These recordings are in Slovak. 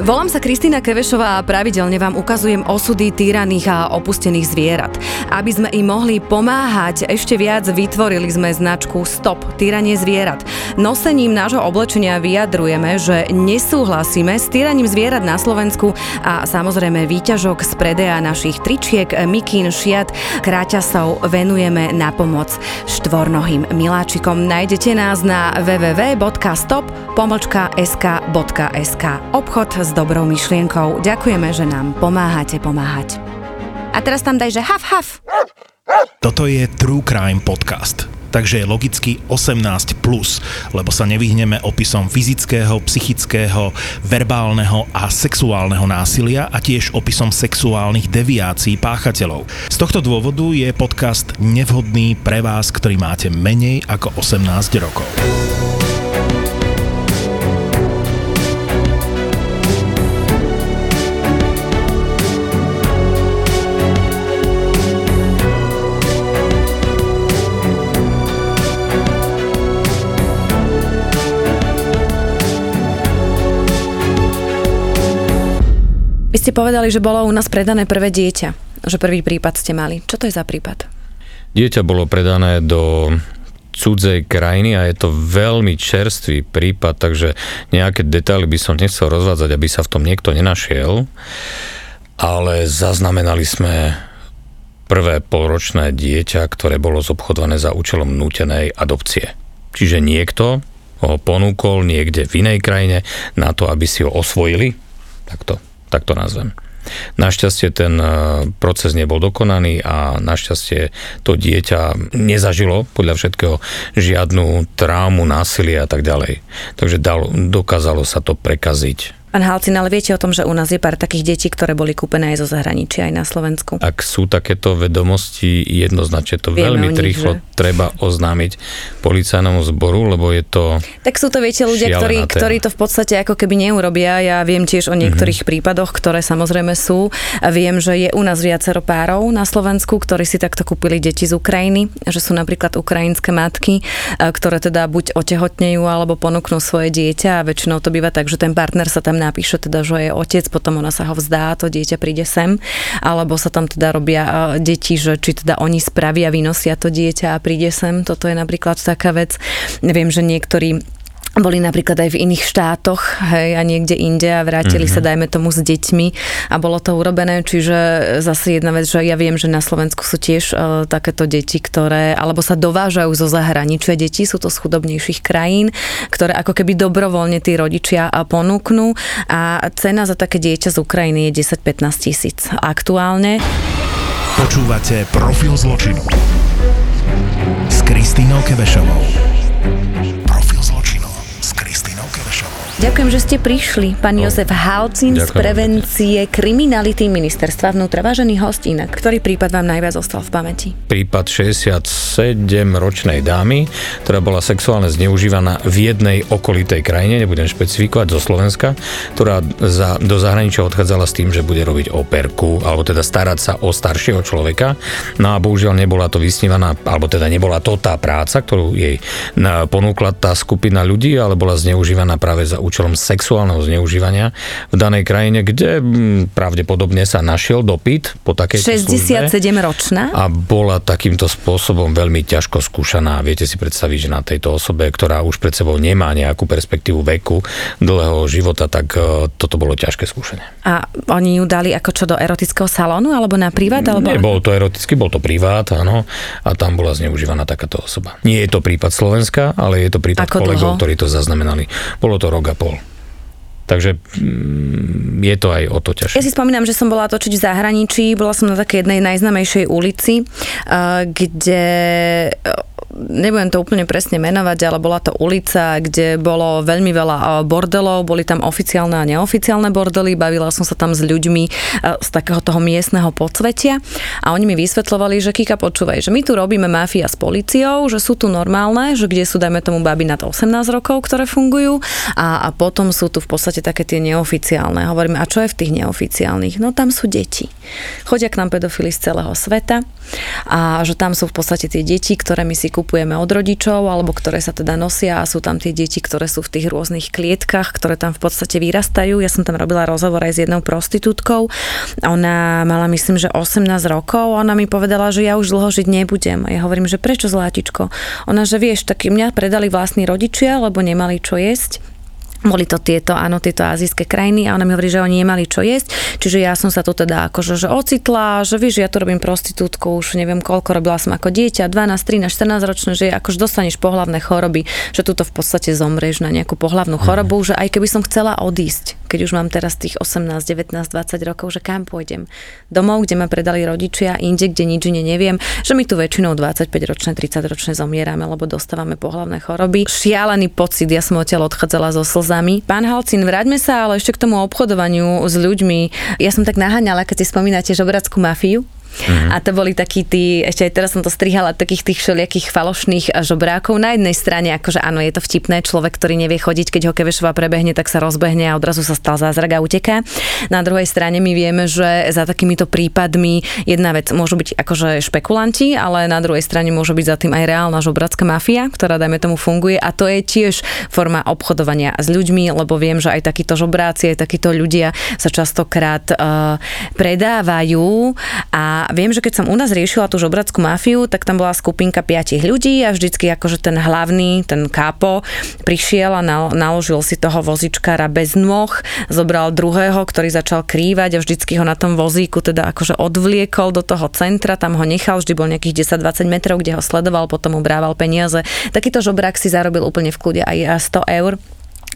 Volám sa Kristýna Kevešová a pravidelne vám ukazujem osudy týraných a opustených zvierat. Aby sme im mohli pomáhať ešte viac, vytvorili sme značku Stop týranie zvierat. Nosením nášho oblečenia vyjadrujeme, že nesúhlasíme s týraním zvierat na Slovensku a samozrejme výťažok z predeja našich tričiek, mikín, šiat, kráťasov venujeme na pomoc štvornohým miláčikom. Nájdete nás na www.stop.sk.sk Obchod s dobrou myšlienkou. Ďakujeme, že nám pomáhate pomáhať. A teraz tam daj, že haf, haf. Toto je True Crime Podcast takže je logicky 18+, plus, lebo sa nevyhneme opisom fyzického, psychického, verbálneho a sexuálneho násilia a tiež opisom sexuálnych deviácií páchateľov. Z tohto dôvodu je podcast nevhodný pre vás, ktorý máte menej ako 18 rokov. Vy ste povedali, že bolo u nás predané prvé dieťa, že prvý prípad ste mali. Čo to je za prípad? Dieťa bolo predané do cudzej krajiny a je to veľmi čerstvý prípad, takže nejaké detaily by som nechcel rozvádzať, aby sa v tom niekto nenašiel, ale zaznamenali sme prvé polročné dieťa, ktoré bolo zobchodované za účelom nútenej adopcie. Čiže niekto ho ponúkol niekde v inej krajine na to, aby si ho osvojili. Takto tak to nazvem. Našťastie ten e, proces nebol dokonaný a našťastie to dieťa nezažilo podľa všetkého žiadnu trámu, násilie a tak ďalej. Takže dokázalo sa to prekaziť Pán Halcin, ale viete o tom, že u nás je pár takých detí, ktoré boli kúpené aj zo zahraničia, aj na Slovensku? Ak sú takéto vedomosti, jednoznačne to Vieme veľmi rýchlo že? treba oznámiť policajnému zboru, lebo je to Tak sú to, viete, ľudia, ktorí, ktorí to v podstate ako keby neurobia. Ja viem tiež o niektorých mm-hmm. prípadoch, ktoré samozrejme sú. A viem, že je u nás viacero párov na Slovensku, ktorí si takto kúpili deti z Ukrajiny, že sú napríklad ukrajinské matky, ktoré teda buď otehotnejú alebo ponúknú svoje dieťa a väčšinou to býva tak, že ten partner sa tam napíše teda, že je otec, potom ona sa ho vzdá, to dieťa príde sem, alebo sa tam teda robia e, deti, že či teda oni spravia, vynosia to dieťa a príde sem, toto je napríklad taká vec. Viem, že niektorí boli napríklad aj v iných štátoch hej, a niekde inde a vrátili mm-hmm. sa, dajme tomu, s deťmi a bolo to urobené. Čiže zase jedna vec, že ja viem, že na Slovensku sú tiež uh, takéto deti, ktoré alebo sa dovážajú zo zahraničia deti, sú to z chudobnejších krajín, ktoré ako keby dobrovoľne tí rodičia ponúknú a cena za také dieťa z Ukrajiny je 10-15 tisíc aktuálne. Počúvate Profil zločinu s Kristínou Kebešovou. Ďakujem, že ste prišli. Pán no, Jozef Halcin z prevencie kriminality ministerstva vnútra. Vážený host inak, ktorý prípad vám najviac ostal v pamäti? Prípad 67-ročnej dámy, ktorá bola sexuálne zneužívaná v jednej okolitej krajine, nebudem špecifikovať, zo Slovenska, ktorá za, do zahraničia odchádzala s tým, že bude robiť operku, alebo teda starať sa o staršieho človeka. No a bohužiaľ nebola to vysnívaná, alebo teda nebola to tá práca, ktorú jej ponúkla tá skupina ľudí, ale bola zneužívaná práve za účelom sexuálneho zneužívania v danej krajine, kde mm, pravdepodobne sa našiel dopyt po takej 67 ročná? A bola takýmto spôsobom veľmi ťažko skúšaná. Viete si predstaviť, že na tejto osobe, ktorá už pred sebou nemá nejakú perspektívu veku, dlhého života, tak e, toto bolo ťažké skúšanie. A oni ju dali ako čo do erotického salónu alebo na privát? Alebo... Nebol to erotický, bol to privát, áno. A tam bola zneužívaná takáto osoba. Nie je to prípad Slovenska, ale je to prípad ako kolegov, dlho? ktorí to zaznamenali. Bolo to rok a pol. Takže mm, je to aj o to ťažšie. Ja si spomínam, že som bola točiť v zahraničí, bola som na takej jednej najznamejšej ulici, eh, kde nebudem to úplne presne menovať, ale bola to ulica, kde bolo veľmi veľa e, bordelov, boli tam oficiálne a neoficiálne bordely, bavila som sa tam s ľuďmi e, z takého toho miestneho podsvetia a oni mi vysvetľovali, že Kika, počúvaj, že my tu robíme mafia s policiou, že sú tu normálne, že kde sú, dajme tomu, baby nad 18 rokov, ktoré fungujú a, a potom sú tu v podstate také tie neoficiálne. Hovoríme, a čo je v tých neoficiálnych? No tam sú deti. Chodia k nám pedofili z celého sveta a že tam sú v podstate tie deti, ktoré my si kupujeme od rodičov, alebo ktoré sa teda nosia a sú tam tie deti, ktoré sú v tých rôznych klietkach, ktoré tam v podstate vyrastajú. Ja som tam robila rozhovor aj s jednou prostitútkou. Ona mala myslím, že 18 rokov. Ona mi povedala, že ja už dlho žiť nebudem. Ja hovorím, že prečo zlátičko? Ona, že vieš, tak mňa predali vlastní rodičia, lebo nemali čo jesť boli to tieto, áno, tieto azijské krajiny a ona mi hovorí, že oni nemali čo jesť, čiže ja som sa tu teda akože že ocitla, že víš, ja tu robím prostitútku, už neviem koľko, robila som ako dieťa, 12, 13, 14 ročné, že akože dostaneš pohlavné choroby, že tu v podstate zomrieš na nejakú pohlavnú mhm. chorobu, že aj keby som chcela odísť, keď už mám teraz tých 18, 19, 20 rokov, že kam pôjdem? Domov, kde ma predali rodičia, inde, kde nič ne neviem, že my tu väčšinou 25 ročné, 30 ročné zomierame, lebo dostávame pohlavné choroby. Šialený pocit, ja som odtiaľ odchádzala zo slz slzami. Pán Halcin, vráťme sa ale ešte k tomu obchodovaniu s ľuďmi. Ja som tak naháňala, keď si spomínate žobrackú mafiu. Mm-hmm. A to boli takí tí, ešte aj teraz som to strihala, takých tých všelijakých falošných žobrákov. Na jednej strane, akože áno, je to vtipné, človek, ktorý nevie chodiť, keď ho Kevešova prebehne, tak sa rozbehne a odrazu sa stal zázrak a uteká. Na druhej strane my vieme, že za takýmito prípadmi jedna vec môžu byť akože špekulanti, ale na druhej strane môže byť za tým aj reálna žobracká mafia, ktorá dajme tomu funguje a to je tiež forma obchodovania s ľuďmi, lebo viem, že aj takíto žobráci, aj takíto ľudia sa častokrát uh, predávajú a a viem, že keď som u nás riešila tú žobrackú mafiu, tak tam bola skupinka piatich ľudí a vždycky akože ten hlavný, ten kápo, prišiel a naložil si toho vozičkára bez nôh, zobral druhého, ktorý začal krývať a vždycky ho na tom vozíku teda akože odvliekol do toho centra, tam ho nechal, vždy bol nejakých 10-20 metrov, kde ho sledoval, potom mu brával peniaze. Takýto žobrák si zarobil úplne v kľude aj 100 eur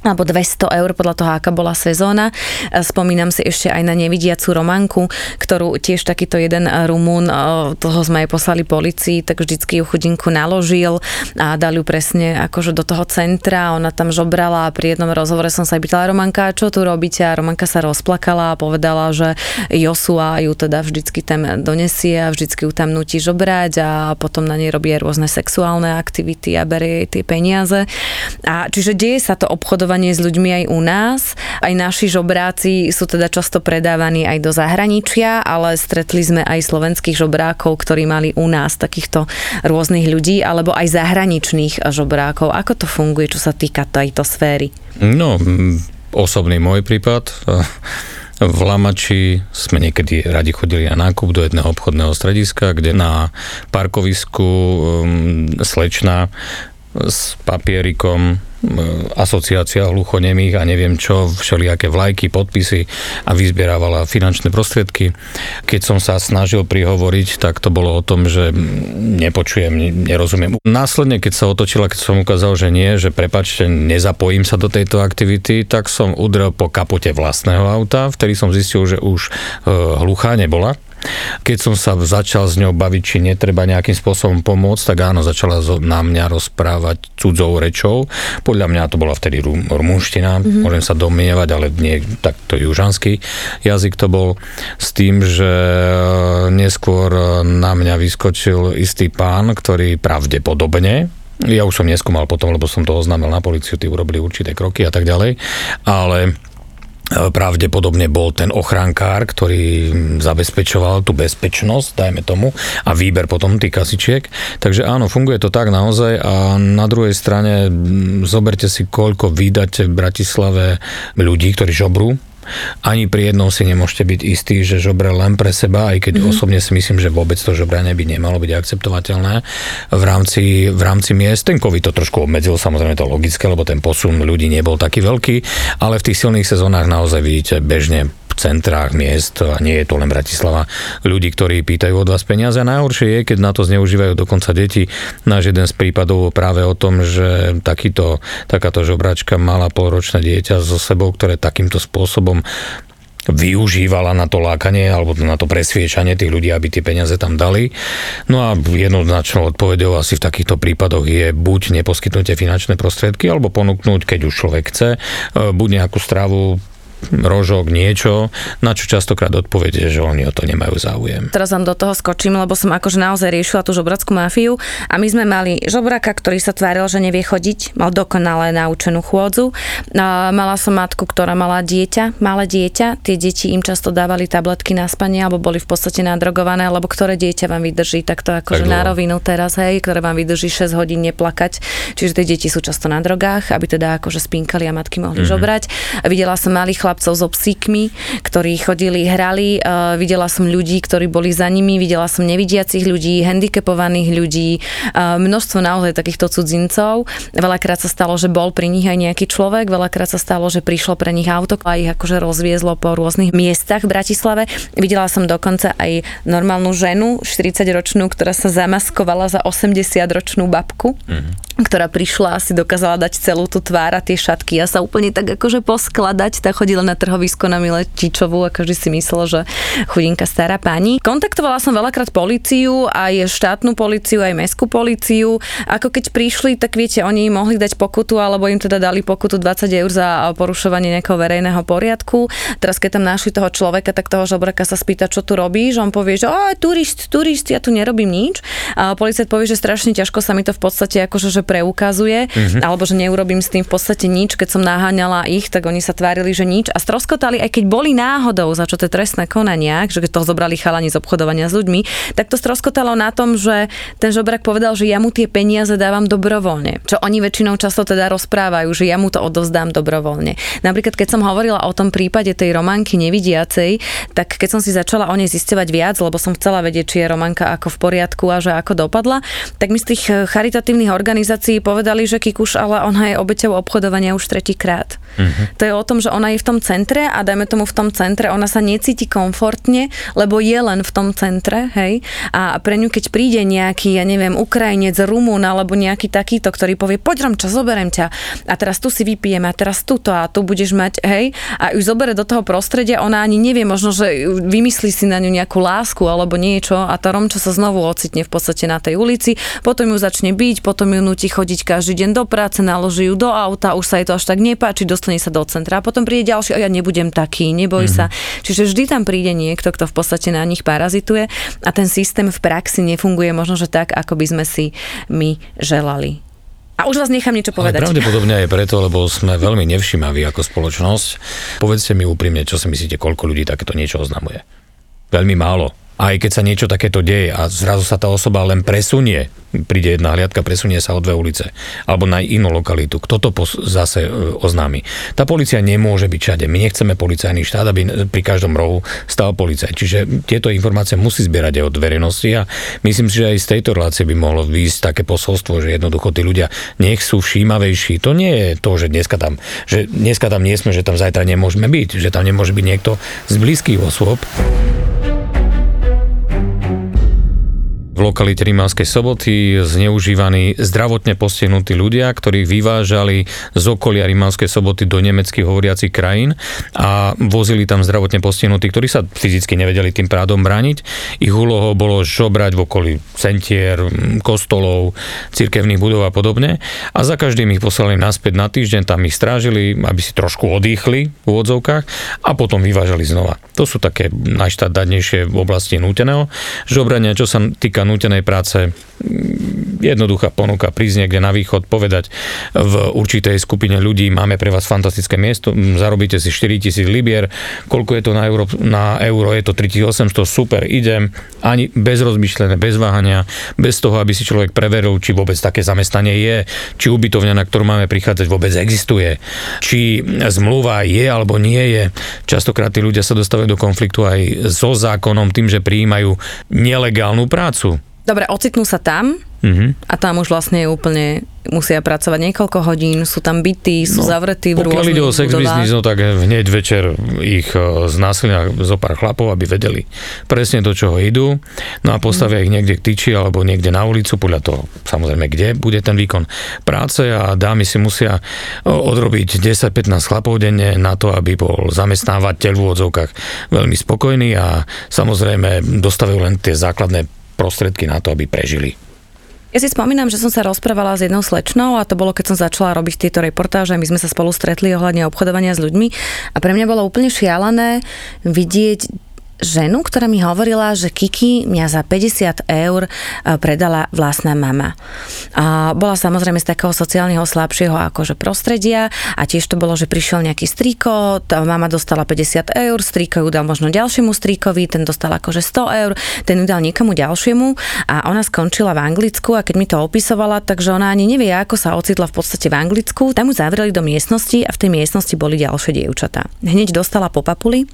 alebo 200 eur podľa toho, aká bola sezóna. Spomínam si ešte aj na nevidiacu Romanku, ktorú tiež takýto jeden Rumún, toho sme aj poslali policii, tak vždycky ju chudinku naložil a dali ju presne akože do toho centra. Ona tam žobrala a pri jednom rozhovore som sa aj pýtala Romanka, čo tu robíte? A Romanka sa rozplakala a povedala, že Josua ju teda vždycky tam donesie a vždycky ju tam nutí žobrať a potom na nej robí rôzne sexuálne aktivity a berie jej tie peniaze. A čiže deje sa to obchodovanie obchodovanie s ľuďmi aj u nás. Aj naši žobráci sú teda často predávaní aj do zahraničia, ale stretli sme aj slovenských žobrákov, ktorí mali u nás takýchto rôznych ľudí, alebo aj zahraničných žobrákov. Ako to funguje, čo sa týka tejto sféry? No, osobný môj prípad. V Lamači sme niekedy radi chodili na nákup do jedného obchodného strediska, kde na parkovisku um, slečna s papierikom asociácia hluchonemých a neviem čo, všelijaké vlajky, podpisy a vyzbierávala finančné prostriedky. Keď som sa snažil prihovoriť, tak to bolo o tom, že nepočujem, nerozumiem. Následne, keď sa otočila, keď som ukázal, že nie, že prepačte, nezapojím sa do tejto aktivity, tak som udrel po kapote vlastného auta, vtedy som zistil, že už e, hluchá nebola keď som sa začal s ňou baviť, či netreba nejakým spôsobom pomôcť, tak áno, začala na mňa rozprávať cudzou rečou. Podľa mňa to bola vtedy rumúnština, mm-hmm. môžem sa domnievať, ale nie, tak to južanský jazyk to bol, s tým, že neskôr na mňa vyskočil istý pán, ktorý pravdepodobne ja už som neskúmal potom, lebo som to oznámil na policiu, tí urobili určité kroky a tak ďalej, ale pravdepodobne bol ten ochránkár, ktorý zabezpečoval tú bezpečnosť, dajme tomu, a výber potom tých kasičiek. Takže áno, funguje to tak naozaj a na druhej strane zoberte si, koľko vydáte v Bratislave ľudí, ktorí žobrú, ani pri jednom si nemôžete byť istí, že žobre len pre seba, aj keď mm-hmm. osobne si myslím, že vôbec to žobranie by nemalo byť akceptovateľné v rámci, v rámci miest. Ten COVID to trošku obmedzil, samozrejme to logické, lebo ten posun ľudí nebol taký veľký, ale v tých silných sezónach naozaj vidíte bežne centrách miest, a nie je to len Bratislava, ľudí, ktorí pýtajú od vás peniaze. A najhoršie je, keď na to zneužívajú dokonca deti. Náš jeden z prípadov práve o tom, že takýto, takáto žobračka mala polročné dieťa so sebou, ktoré takýmto spôsobom využívala na to lákanie alebo na to presviečanie tých ľudí, aby tie peniaze tam dali. No a jednoznačnou odpovedou asi v takýchto prípadoch je buď neposkytnutie finančné prostriedky alebo ponúknuť, keď už človek chce, e, buď nejakú stravu rožok, niečo, na čo častokrát odpovede, že oni o to nemajú záujem. Teraz vám do toho skočím, lebo som akože naozaj riešila tú žobrackú mafiu a my sme mali žobraka, ktorý sa tváril, že nevie chodiť, mal dokonale naučenú chôdzu. Mala som matku, ktorá mala dieťa, malé dieťa, tie deti im často dávali tabletky na spanie alebo boli v podstate nadrogované, alebo ktoré dieťa vám vydrží takto akože tak na rovinu teraz, hej, ktoré vám vydrží 6 hodín neplakať. Čiže tie deti sú často na drogách, aby teda akože spinkali a matky mohli mm-hmm. žobrať. Videla som malých chlapcov so psíkmi, ktorí chodili, hrali, uh, videla som ľudí, ktorí boli za nimi, videla som nevidiacich ľudí, handicapovaných ľudí, uh, množstvo naozaj takýchto cudzincov. Veľakrát sa stalo, že bol pri nich aj nejaký človek, veľakrát sa stalo, že prišlo pre nich auto a ich akože rozviezlo po rôznych miestach v Bratislave. Videla som dokonca aj normálnu ženu, 40-ročnú, ktorá sa zamaskovala za 80-ročnú babku, mm-hmm. Ktorá prišla a si dokázala dať celú tú tvár a tie šatky a sa úplne tak akože poskladať, tak chodila na trhovisko na Miletičovú a každý si myslel, že chudinka stará pani. Kontaktovala som veľakrát policiu, aj štátnu policiu, aj mestskú policiu. Ako keď prišli, tak viete, oni im mohli dať pokutu, alebo im teda dali pokutu 20 eur za porušovanie nejakého verejného poriadku. Teraz keď tam našli toho človeka, tak toho žobraka sa spýta, čo tu robíš. On povie, že turist, turist, ja tu nerobím nič. A policajt povie, že strašne ťažko sa mi to v podstate akože že preukazuje, mm-hmm. alebo že neurobím s tým v podstate nič. Keď som naháňala ich, tak oni sa tvárili, že nič a stroskotali, aj keď boli náhodou za čo tie trestné konania, že toho zobrali chalani z obchodovania s ľuďmi, tak to stroskotalo na tom, že ten žobrak povedal, že ja mu tie peniaze dávam dobrovoľne. Čo oni väčšinou často teda rozprávajú, že ja mu to odovzdám dobrovoľne. Napríklad, keď som hovorila o tom prípade tej románky nevidiacej, tak keď som si začala o nej zistovať viac, lebo som chcela vedieť, či je románka ako v poriadku a že ako dopadla, tak mi z tých charitatívnych organizácií povedali, že Kikuš, ale ona je obeťou obchodovania už tretíkrát. Uh-huh. To je o tom, že ona je v tom centre a dajme tomu v tom centre, ona sa necíti komfortne, lebo je len v tom centre, hej, a pre ňu keď príde nejaký, ja neviem, Ukrajinec, Rumún alebo nejaký takýto, ktorý povie, poď Romča, zoberiem ťa a teraz tu si vypijeme a teraz tuto a tu budeš mať, hej, a už zobere do toho prostredia, ona ani nevie, možno, že vymyslí si na ňu nejakú lásku alebo niečo a tá Romča sa znovu ocitne v podstate na tej ulici, potom ju začne byť, potom ju nutí chodiť každý deň do práce, naloží ju do auta, už sa jej to až tak nepáči, dostane sa do centra a potom príde ďalší, ja nebudem taký, neboj mm-hmm. sa. Čiže vždy tam príde niekto, kto v podstate na nich parazituje a ten systém v praxi nefunguje možno, že tak, ako by sme si my želali. A už vás nechám niečo povedať. Ale pravdepodobne aj preto, lebo sme veľmi nevšimaví ako spoločnosť. Povedzte mi úprimne, čo si myslíte, koľko ľudí takéto niečo oznamuje. Veľmi málo aj keď sa niečo takéto deje a zrazu sa tá osoba len presunie, príde jedna hliadka, presunie sa o dve ulice alebo na inú lokalitu, kto to pos- zase e, oznámi. Tá policia nemôže byť všade. My nechceme policajný štát, aby pri každom rohu stal policajt. Čiže tieto informácie musí zbierať aj od verejnosti a myslím si, že aj z tejto relácie by mohlo výjsť také posolstvo, že jednoducho tí ľudia nech sú všímavejší. To nie je to, že dneska tam, že dneska tam nie sme, že tam zajtra nemôžeme byť, že tam nemôže byť niekto z blízkych osôb v lokalite Rimavskej soboty zneužívaní zdravotne postihnutí ľudia, ktorí vyvážali z okolia Rimavskej soboty do nemeckých hovoriacich krajín a vozili tam zdravotne postihnutí, ktorí sa fyzicky nevedeli tým prádom brániť. Ich úlohou bolo žobrať v okolí centier, kostolov, cirkevných budov a podobne. A za každým ich poslali naspäť na týždeň, tam ich strážili, aby si trošku odýchli v úvodzovkách a potom vyvážali znova. To sú také najštátnejšie v oblasti núteného žobrania, čo sa týka nútenej práce jednoduchá ponuka prísť niekde na východ, povedať v určitej skupine ľudí, máme pre vás fantastické miesto, zarobíte si 4000 libier, koľko je to na euro, na euro je to 3800, super, idem, ani bez rozmýšľania, bez váhania, bez toho, aby si človek preveril, či vôbec také zamestnanie je, či ubytovňa, na ktorú máme prichádzať, vôbec existuje, či zmluva je alebo nie je. Častokrát tí ľudia sa dostávajú do konfliktu aj so zákonom tým, že prijímajú nelegálnu prácu. Dobre, ocitnú sa tam, Mm-hmm. A tam už vlastne úplne musia pracovať niekoľko hodín, sú tam bytí, sú no, zavretí v rôznych ide o sex business, no tak hneď večer ich e, znásilnia zo pár chlapov, aby vedeli presne do čoho idú. No a postavia ich niekde k tyči alebo niekde na ulicu, podľa toho samozrejme, kde bude ten výkon práce a dámy si musia e, odrobiť 10-15 chlapov denne na to, aby bol zamestnávateľ v úvodzovkách veľmi spokojný a samozrejme dostavujú len tie základné prostriedky na to, aby prežili. Ja si spomínam, že som sa rozprávala s jednou slečnou a to bolo, keď som začala robiť tieto reportáže. My sme sa spolu stretli ohľadne obchodovania s ľuďmi a pre mňa bolo úplne šialené vidieť ženu, ktorá mi hovorila, že Kiki mňa za 50 eur e, predala vlastná mama. A bola samozrejme z takého sociálneho slabšieho akože prostredia a tiež to bolo, že prišiel nejaký strýko, tá mama dostala 50 eur, strýko ju dal možno ďalšiemu strýkovi, ten dostal akože 100 eur, ten ju dal niekomu ďalšiemu a ona skončila v Anglicku a keď mi to opisovala, takže ona ani nevie, ako sa ocitla v podstate v Anglicku. Tam ju zavreli do miestnosti a v tej miestnosti boli ďalšie dievčatá. Hneď dostala po papuli,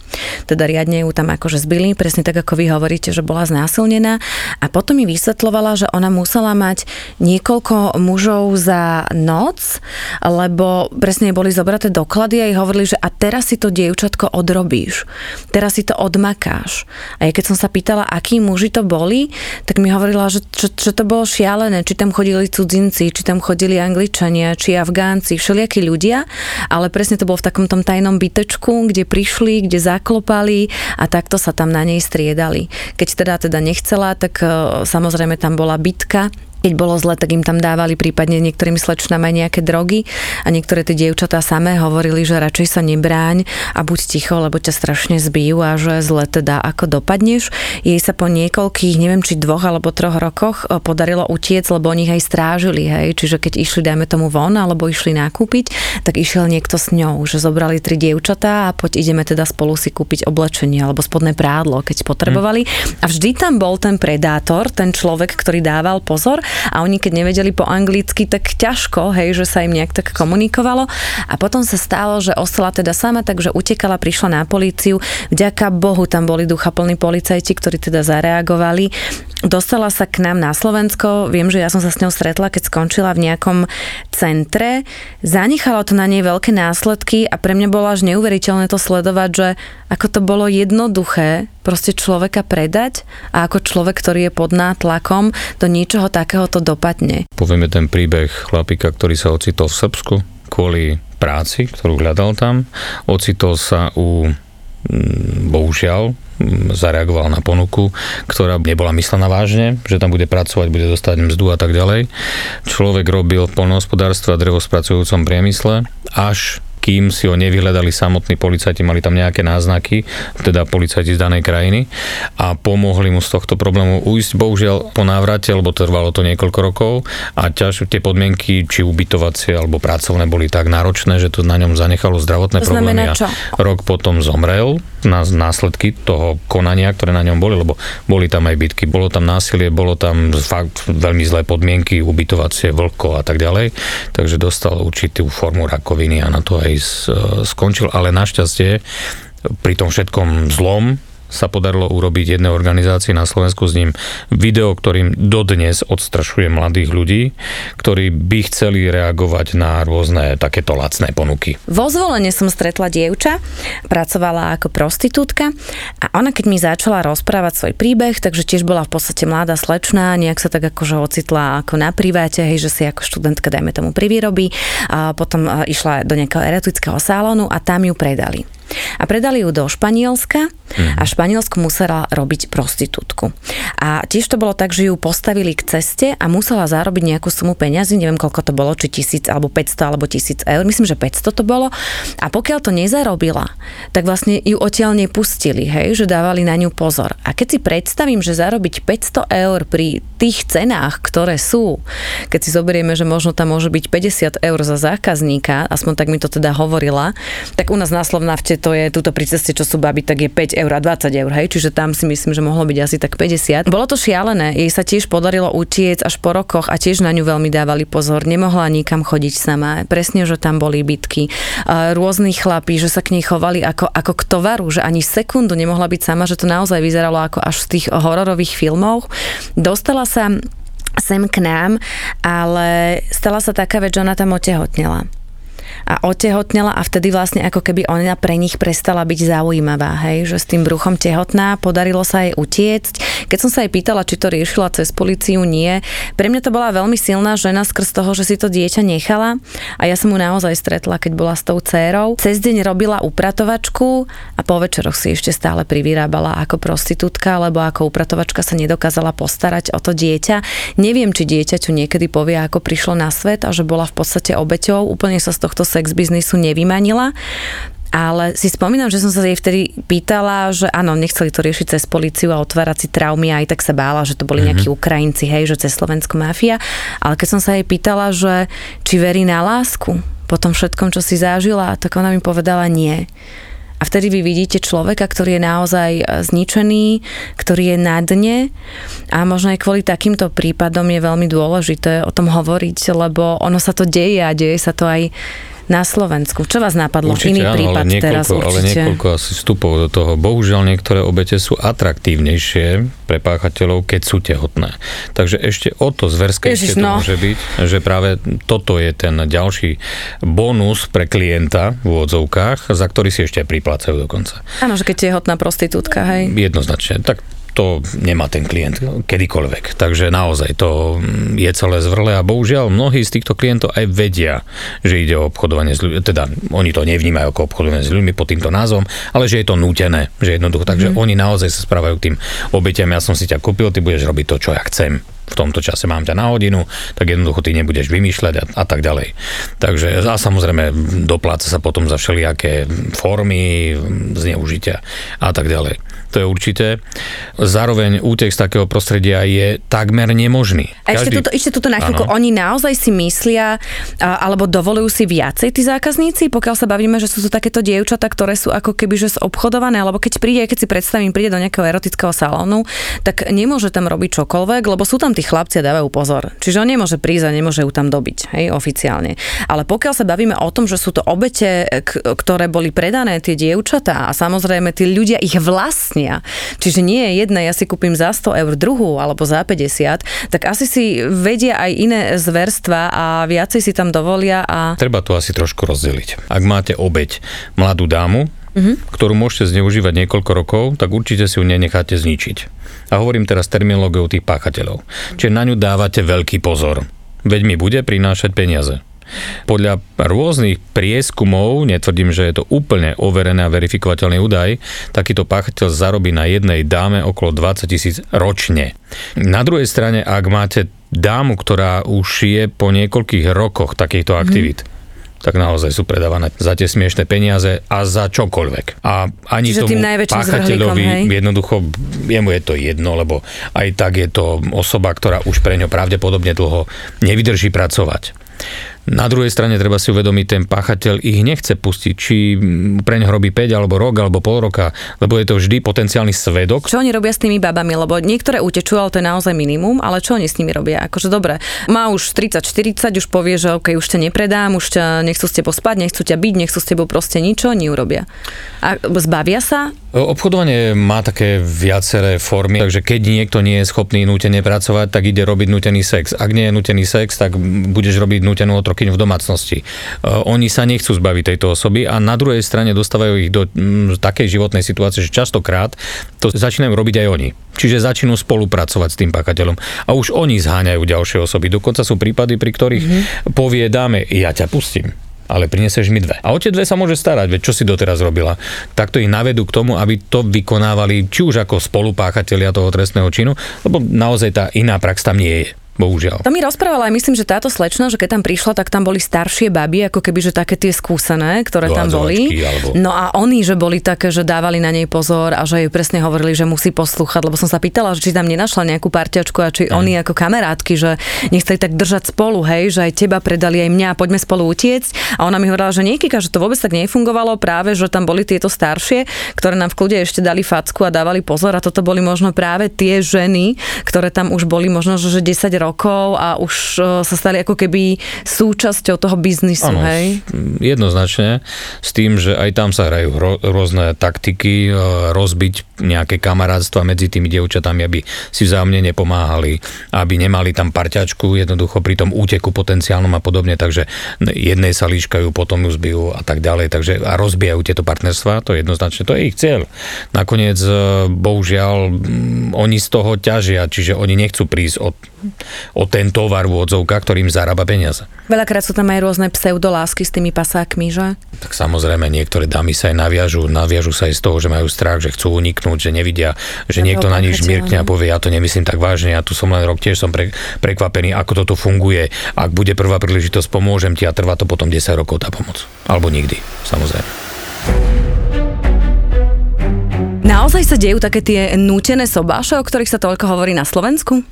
teda riadne ju tam ako akože zbyli, presne tak ako vy hovoríte, že bola znásilnená a potom mi vysvetlovala, že ona musela mať niekoľko mužov za noc, lebo presne boli zobraté doklady a jej hovorili, že a teraz si to dievčatko odrobíš, teraz si to odmakáš. A ja keď som sa pýtala, akí muži to boli, tak mi hovorila, že, že, že to bolo šialené, či tam chodili cudzinci, či tam chodili Angličania, či Afgánci, všelijakí ľudia, ale presne to bolo v takom tom tajnom bytečku, kde prišli, kde zaklopali a takto sa tam na nej striedali. Keď teda teda nechcela, tak e, samozrejme tam bola bitka keď bolo zle, tak im tam dávali prípadne niektorým slečnám aj nejaké drogy a niektoré tie dievčatá samé hovorili, že radšej sa nebráň a buď ticho, lebo ťa strašne zbijú a že zle teda ako dopadneš. Jej sa po niekoľkých, neviem či dvoch alebo troch rokoch e, podarilo utiec, lebo oni aj strážili, hej. Čiže keď išli, dajme tomu von alebo išli nakúpiť, tak išiel niekto s ňou, že zobrali tri dievčatá a poď ideme teda spolu si kúpiť oblečenie alebo spodné prádlo, keď potrebovali. A vždy tam bol ten predátor, ten človek, ktorý dával pozor a oni keď nevedeli po anglicky, tak ťažko, hej, že sa im nejak tak komunikovalo. A potom sa stalo, že ostala teda sama, takže utekala, prišla na políciu, vďaka Bohu tam boli duchaplní policajti, ktorí teda zareagovali. Dostala sa k nám na Slovensko, viem, že ja som sa s ňou stretla, keď skončila v nejakom centre. Zanechalo to na nej veľké následky a pre mňa bolo až neuveriteľné to sledovať, že ako to bolo jednoduché proste človeka predať a ako človek, ktorý je pod nátlakom, do niečoho takého to dopadne. Povieme ten príbeh chlapika, ktorý sa ocitol v Srbsku kvôli práci, ktorú hľadal tam. Ocitol sa u Mm, bohužiaľ mm, zareagoval na ponuku, ktorá nebola myslená vážne, že tam bude pracovať, bude dostať mzdu a tak ďalej. Človek robil v polnohospodárstve a drevospracujúcom priemysle až kým si ho nevyhľadali samotní policajti, mali tam nejaké náznaky, teda policajti z danej krajiny a pomohli mu z tohto problému ujsť. Bohužiaľ po návrate, lebo trvalo to niekoľko rokov a ťaž tie podmienky, či ubytovacie alebo pracovné boli tak náročné, že to na ňom zanechalo zdravotné to problémy a čo? rok potom zomrel na následky toho konania, ktoré na ňom boli, lebo boli tam aj bitky, bolo tam násilie, bolo tam fakt veľmi zlé podmienky, ubytovacie, vlko a tak ďalej, takže dostal určitú formu rakoviny a na to aj aj skončil, ale našťastie pri tom všetkom zlom sa podarilo urobiť jednej organizácii na Slovensku s ním video, ktorým dodnes odstrašuje mladých ľudí, ktorí by chceli reagovať na rôzne takéto lacné ponuky. Vo zvolenie som stretla dievča, pracovala ako prostitútka a ona keď mi začala rozprávať svoj príbeh, takže tiež bola v podstate mladá slečná, nejak sa tak akože ocitla ako na priváte, hej, že si ako študentka dajme tomu privýrobí a potom išla do nejakého erotického salónu a tam ju predali a predali ju do Španielska a v Španielsku musela robiť prostitútku. A tiež to bolo tak, že ju postavili k ceste a musela zarobiť nejakú sumu peňazí, neviem koľko to bolo, či tisíc alebo 500 alebo tisíc eur, myslím, že 500 to bolo. A pokiaľ to nezarobila, tak vlastne ju odtiaľ nepustili, hej, že dávali na ňu pozor. A keď si predstavím, že zarobiť 500 eur pri tých cenách, ktoré sú, keď si zoberieme, že možno tam môže byť 50 eur za zákazníka, aspoň tak mi to teda hovorila, tak u nás na Slovnavte to je tuto pri ceste, čo sú baby, tak je 5 eur a 20 eur, hej, čiže tam si myslím, že mohlo byť asi tak 50. Bolo to šialené, jej sa tiež podarilo utiec až po rokoch a tiež na ňu veľmi dávali pozor, nemohla nikam chodiť sama, presne, že tam boli bitky, rôzni chlapí, že sa k nej chovali ako, ako k tovaru, že ani sekundu nemohla byť sama, že to naozaj vyzeralo ako až z tých hororových filmov. Dostala sa sem k nám, ale stala sa taká vec, že ona tam otehotnela a otehotnela a vtedy vlastne ako keby ona pre nich prestala byť zaujímavá, hej, že s tým bruchom tehotná, podarilo sa jej utiecť. Keď som sa jej pýtala, či to riešila cez policiu, nie. Pre mňa to bola veľmi silná žena skrz toho, že si to dieťa nechala a ja som mu naozaj stretla, keď bola s tou dcérou. Cez deň robila upratovačku a po večeroch si ešte stále privyrábala ako prostitútka, lebo ako upratovačka sa nedokázala postarať o to dieťa. Neviem, či dieťaťu niekedy povie, ako prišlo na svet a že bola v podstate obeťou. Úplne sa z tohto sex biznisu nevymanila. Ale si spomínam, že som sa jej vtedy pýtala, že áno, nechceli to riešiť cez policiu a otvárať si traumy a aj tak sa bála, že to boli mm-hmm. nejakí Ukrajinci, hej, že cez Slovensko mafia. Ale keď som sa jej pýtala, že či verí na lásku po tom všetkom, čo si zažila, tak ona mi povedala nie. A vtedy vy vidíte človeka, ktorý je naozaj e, zničený, ktorý je na dne a možno aj kvôli takýmto prípadom je veľmi dôležité o tom hovoriť, lebo ono sa to deje a deje sa to aj na Slovensku. Čo vás napadlo? Určite, Iný áno, prípad ale niekoľko, teraz určite. Ale niekoľko asi vstupov do toho. Bohužiaľ niektoré obete sú atraktívnejšie pre páchateľov, keď sú tehotné. Takže ešte o to zverskejšie to no. môže byť, že práve toto je ten ďalší bonus pre klienta v úvodzovkách, za ktorý si ešte aj priplácajú dokonca. Áno, že keď je tehotná prostitútka, hej. Jednoznačne. Tak to nemá ten klient kedykoľvek. Takže naozaj to je celé zvrle a bohužiaľ mnohí z týchto klientov aj vedia, že ide o obchodovanie s ľuďmi, teda oni to nevnímajú ako obchodovanie s ľuďmi pod týmto názvom, ale že je to nútené, že jednoducho, takže mm. oni naozaj sa správajú k tým obetiam, ja som si ťa kúpil, ty budeš robiť to, čo ja chcem v tomto čase mám ťa na hodinu, tak jednoducho ty nebudeš vymýšľať a, a tak ďalej. Takže a samozrejme dopláca sa potom za všelijaké formy zneužitia a tak ďalej to je určité. Zároveň útek z takého prostredia je takmer nemožný. A ešte tuto, ešte tuto na chvíľku, oni naozaj si myslia, alebo dovolujú si viacej tí zákazníci, pokiaľ sa bavíme, že sú to takéto dievčatá, ktoré sú ako keby že obchodované, alebo keď príde, keď si predstavím, príde do nejakého erotického salónu, tak nemôže tam robiť čokoľvek, lebo sú tam tí chlapci a dávajú pozor. Čiže on nemôže prísť a nemôže ju tam dobiť, hej, oficiálne. Ale pokiaľ sa bavíme o tom, že sú to obete, ktoré boli predané tie dievčatá a samozrejme tí ľudia ich vlastnia. Čiže nie je jedna, ja si kúpim za 100 eur druhú alebo za 50, tak asi si vedia aj iné zverstva a viacej si tam dovolia. A... Treba to asi trošku rozdeliť. Ak máte obeď mladú dámu, mm-hmm. ktorú môžete zneužívať niekoľko rokov, tak určite si ju nenecháte zničiť. A hovorím teraz terminológiou tých páchateľov. Čiže na ňu dávate veľký pozor. Veď mi bude prinášať peniaze. Podľa rôznych prieskumov, netvrdím, že je to úplne overené a verifikovateľný údaj, takýto páchateľ zarobí na jednej dáme okolo 20 tisíc ročne. Na druhej strane, ak máte dámu, ktorá už je po niekoľkých rokoch takýchto mhm. aktivít, mm tak naozaj sú predávané za tie smiešné peniaze a za čokoľvek. A ani Čiže tomu páchateľovi jednoducho, jemu je to jedno, lebo aj tak je to osoba, ktorá už pre ňo pravdepodobne dlho nevydrží pracovať. Na druhej strane treba si uvedomiť, ten páchateľ ich nechce pustiť, či pre neho robí 5 alebo rok alebo pol roka, lebo je to vždy potenciálny svedok. Čo oni robia s tými babami, lebo niektoré utečú, ale to je naozaj minimum, ale čo oni s nimi robia? Akože dobre, má už 30-40, už povie, že OK, už ťa nepredám, už ťa nechcú s tebou spať, nechcú ťa byť, nechcú s tebou proste nič, oni urobia. A zbavia sa? Obchodovanie má také viaceré formy, takže keď niekto nie je schopný nútene pracovať, tak ide robiť nutený sex. Ak nie je nutený sex, tak budeš robiť nutenú otrokyňu v domácnosti. E, oni sa nechcú zbaviť tejto osoby a na druhej strane dostávajú ich do takej životnej situácie, že častokrát to začínajú robiť aj oni. Čiže začnú spolupracovať s tým páchateľom a už oni zháňajú ďalšie osoby. Dokonca sú prípady, pri ktorých mm-hmm. povie dáme, ja ťa pustím ale prineseš mi dve. A o tie dve sa môže starať, veď čo si doteraz robila. Takto ich navedú k tomu, aby to vykonávali či už ako spolupáchatelia toho trestného činu, lebo naozaj tá iná prax tam nie je. Bohužiaľ. To mi rozprávala aj myslím, že táto slečna, že keď tam prišla, tak tam boli staršie baby, ako keby, že také tie skúsené, ktoré tam boli. Alebo... No a oni, že boli také, že dávali na nej pozor a že jej presne hovorili, že musí poslúchať, lebo som sa pýtala, že či tam nenašla nejakú parťačku a či mm. oni ako kamarátky, že nechceli tak držať spolu, hej, že aj teba predali aj mňa, poďme spolu utiecť. A ona mi hovorila, že niekýka, že to vôbec tak nefungovalo, práve, že tam boli tieto staršie, ktoré nám v kľude ešte dali facku a dávali pozor a toto boli možno práve tie ženy, ktoré tam už boli možno, že 10 rokov rokov a už sa stali ako keby súčasťou toho biznisu, ano, hej? Jednoznačne, s tým, že aj tam sa hrajú rôzne taktiky, rozbiť nejaké kamarátstva medzi tými dievčatami, aby si vzájomne nepomáhali, aby nemali tam parťačku jednoducho pri tom úteku potenciálnom a podobne, takže jednej sa líškajú, potom ju zbijú a tak ďalej, takže a rozbijajú tieto partnerstva, to je jednoznačne, to je ich cieľ. Nakoniec, e, bohužiaľ, oni z toho ťažia, čiže oni nechcú prísť o, o ten tovar v odzovkách, ktorým zarába peniaze. Veľakrát sú tam aj rôzne pseudolásky s tými pasákmi, že? Tak samozrejme, niektoré dámy sa aj naviažú, naviažú sa aj z toho, že majú strach, že chcú uniknúť, že nevidia, že niekto na nich žmirkne a povie, ja to nemyslím tak vážne, ja tu som len rok, tiež som pre, prekvapený, ako toto funguje. Ak bude prvá príležitosť, pomôžem ti a trvá to potom 10 rokov tá pomoc. Alebo nikdy, samozrejme. Naozaj sa dejú také tie nútené sobáše, o ktorých sa toľko hovorí na Slovensku?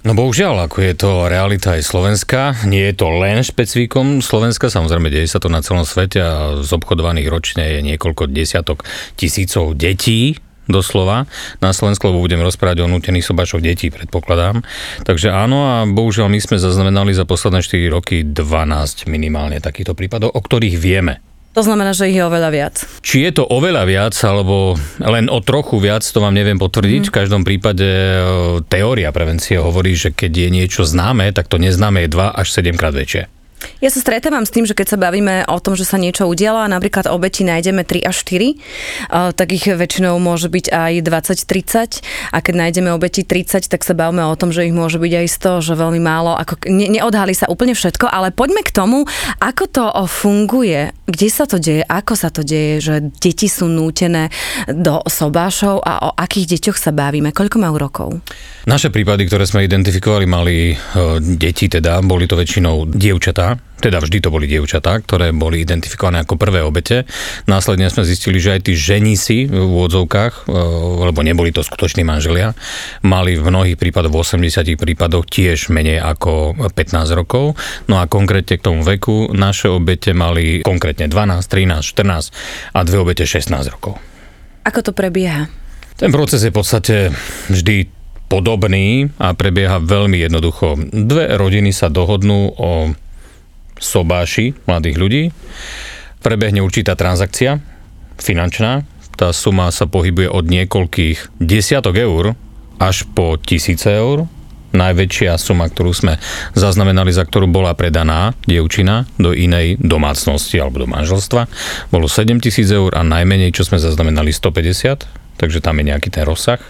No bohužiaľ, ako je to realita aj Slovenska, nie je to len špecifikom Slovenska, samozrejme deje sa to na celom svete a z obchodovaných ročne je niekoľko desiatok tisícov detí, doslova na Slovensku, lebo budem rozprávať o nutených sobášoch detí, predpokladám. Takže áno a bohužiaľ my sme zaznamenali za posledné 4 roky 12 minimálne takýchto prípadov, o ktorých vieme. To znamená, že ich je oveľa viac. Či je to oveľa viac, alebo len o trochu viac, to vám neviem potvrdiť. Mm. V každom prípade e, teória prevencie hovorí, že keď je niečo známe, tak to neznáme je 2 až 7 krát väčšie. Ja sa stretávam s tým, že keď sa bavíme o tom, že sa niečo udiala, napríklad obeti nájdeme 3 až 4, tak ich väčšinou môže byť aj 20-30 a keď nájdeme obeti 30, tak sa bavíme o tom, že ich môže byť aj 100, že veľmi málo, ako ne, neodhalí sa úplne všetko, ale poďme k tomu, ako to funguje, kde sa to deje, ako sa to deje, že deti sú nútené do sobášov a o akých deťoch sa bavíme, koľko majú rokov? Naše prípady, ktoré sme identifikovali, mali e, deti teda, boli to väčšinou dievčatá, teda vždy to boli dievčatá, ktoré boli identifikované ako prvé obete. Následne sme zistili, že aj tí ženísi v úvodzovkách, e, lebo neboli to skutoční manželia, mali v mnohých prípadoch, v 80 prípadoch tiež menej ako 15 rokov. No a konkrétne k tomu veku naše obete mali konkrétne 12, 13, 14 a dve obete 16 rokov. Ako to prebieha? Ten proces je v podstate vždy podobný a prebieha veľmi jednoducho. Dve rodiny sa dohodnú o sobáši mladých ľudí. Prebehne určitá transakcia finančná. Tá suma sa pohybuje od niekoľkých desiatok eur až po tisíce eur. Najväčšia suma, ktorú sme zaznamenali, za ktorú bola predaná dievčina do inej domácnosti alebo do manželstva, bolo 7 tisíc eur a najmenej, čo sme zaznamenali, 150 takže tam je nejaký ten rozsah,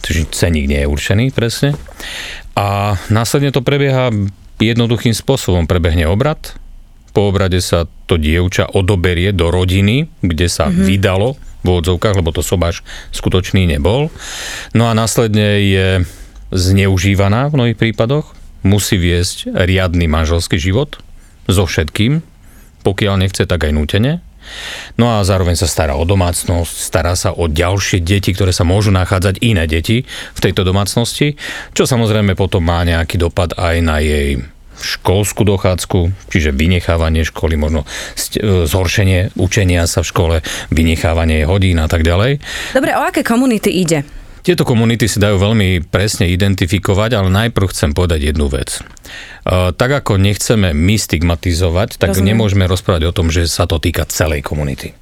takže ceník nie je určený presne. A následne to prebieha jednoduchým spôsobom. Prebehne obrad, po obrade sa to dievča odoberie do rodiny, kde sa mm-hmm. vydalo v odzovkách, lebo to sobáš skutočný nebol. No a následne je zneužívaná v mnohých prípadoch, musí viesť riadny manželský život so všetkým, pokiaľ nechce, tak aj nútene. No a zároveň sa stará o domácnosť, stará sa o ďalšie deti, ktoré sa môžu nachádzať iné deti v tejto domácnosti, čo samozrejme potom má nejaký dopad aj na jej školskú dochádzku, čiže vynechávanie školy, možno e, zhoršenie učenia sa v škole, vynechávanie hodín a tak ďalej. Dobre, o aké komunity ide? Tieto komunity si dajú veľmi presne identifikovať, ale najprv chcem povedať jednu vec. E, tak ako nechceme my stigmatizovať, tak Rozumiem. nemôžeme rozprávať o tom, že sa to týka celej komunity.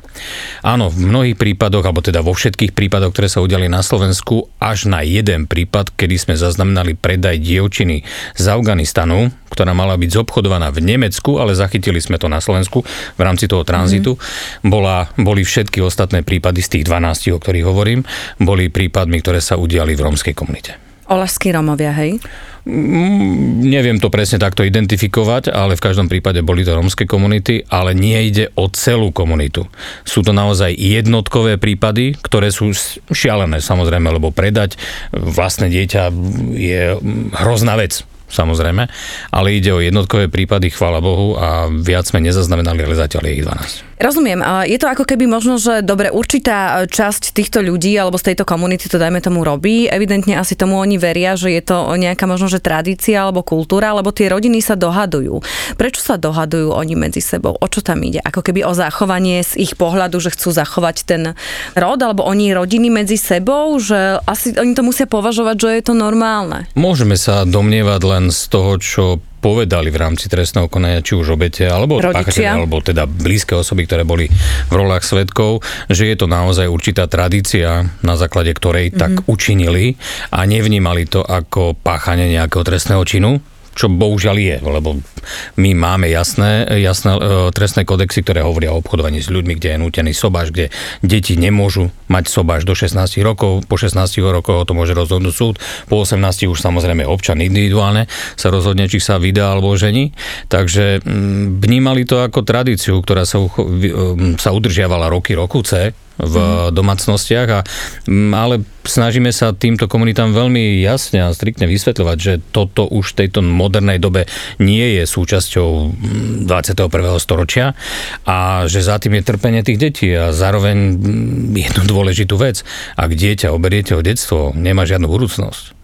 Áno, v mnohých prípadoch, alebo teda vo všetkých prípadoch, ktoré sa udiali na Slovensku, až na jeden prípad, kedy sme zaznamenali predaj dievčiny z Afganistanu, ktorá mala byť zobchodovaná v Nemecku, ale zachytili sme to na Slovensku v rámci toho tranzitu. Mm. Bola, boli všetky ostatné prípady z tých 12, o ktorých hovorím, boli prípadmi, ktoré sa udiali v rómskej komunite. Olašskí Romovia, hej? Mm, neviem to presne takto identifikovať, ale v každom prípade boli to rómske komunity, ale nie ide o celú komunitu. Sú to naozaj jednotkové prípady, ktoré sú šialené samozrejme, lebo predať vlastné dieťa je hrozná vec samozrejme, ale ide o jednotkové prípady, chvála Bohu, a viac sme nezaznamenali, ale zatiaľ je ich 12. Rozumiem. Je to ako keby možno, že dobre, určitá časť týchto ľudí alebo z tejto komunity to dajme tomu robí. Evidentne asi tomu oni veria, že je to nejaká možno, že tradícia alebo kultúra, lebo tie rodiny sa dohadujú. Prečo sa dohadujú oni medzi sebou? O čo tam ide? Ako keby o zachovanie z ich pohľadu, že chcú zachovať ten rod, alebo oni rodiny medzi sebou, že asi oni to musia považovať, že je to normálne. Môžeme sa domnievať len z toho, čo povedali v rámci trestného konania, či už obete, alebo páchateľe, alebo teda blízke osoby, ktoré boli v rolách svetkov, že je to naozaj určitá tradícia, na základe ktorej mm-hmm. tak učinili a nevnímali to ako páchanie nejakého trestného činu, čo bohužiaľ je, lebo my máme jasné, jasné e, trestné kodexy, ktoré hovoria o obchodovaní s ľuďmi, kde je nútený sobáš, kde deti nemôžu mať sobáš do 16 rokov, po 16 rokoch to môže rozhodnúť súd, po 18 už samozrejme občan individuálne sa rozhodne, či sa vydá alebo žení. Takže mm, vnímali to ako tradíciu, ktorá sa, sa udržiavala roky, rokuce, v mm. domácnostiach, a, ale snažíme sa týmto komunitám veľmi jasne a striktne vysvetľovať, že toto už v tejto modernej dobe nie je súčasťou 21. storočia a že za tým je trpenie tých detí a zároveň jednu dôležitú vec, ak dieťa oberiete o detstvo, nemá žiadnu budúcnosť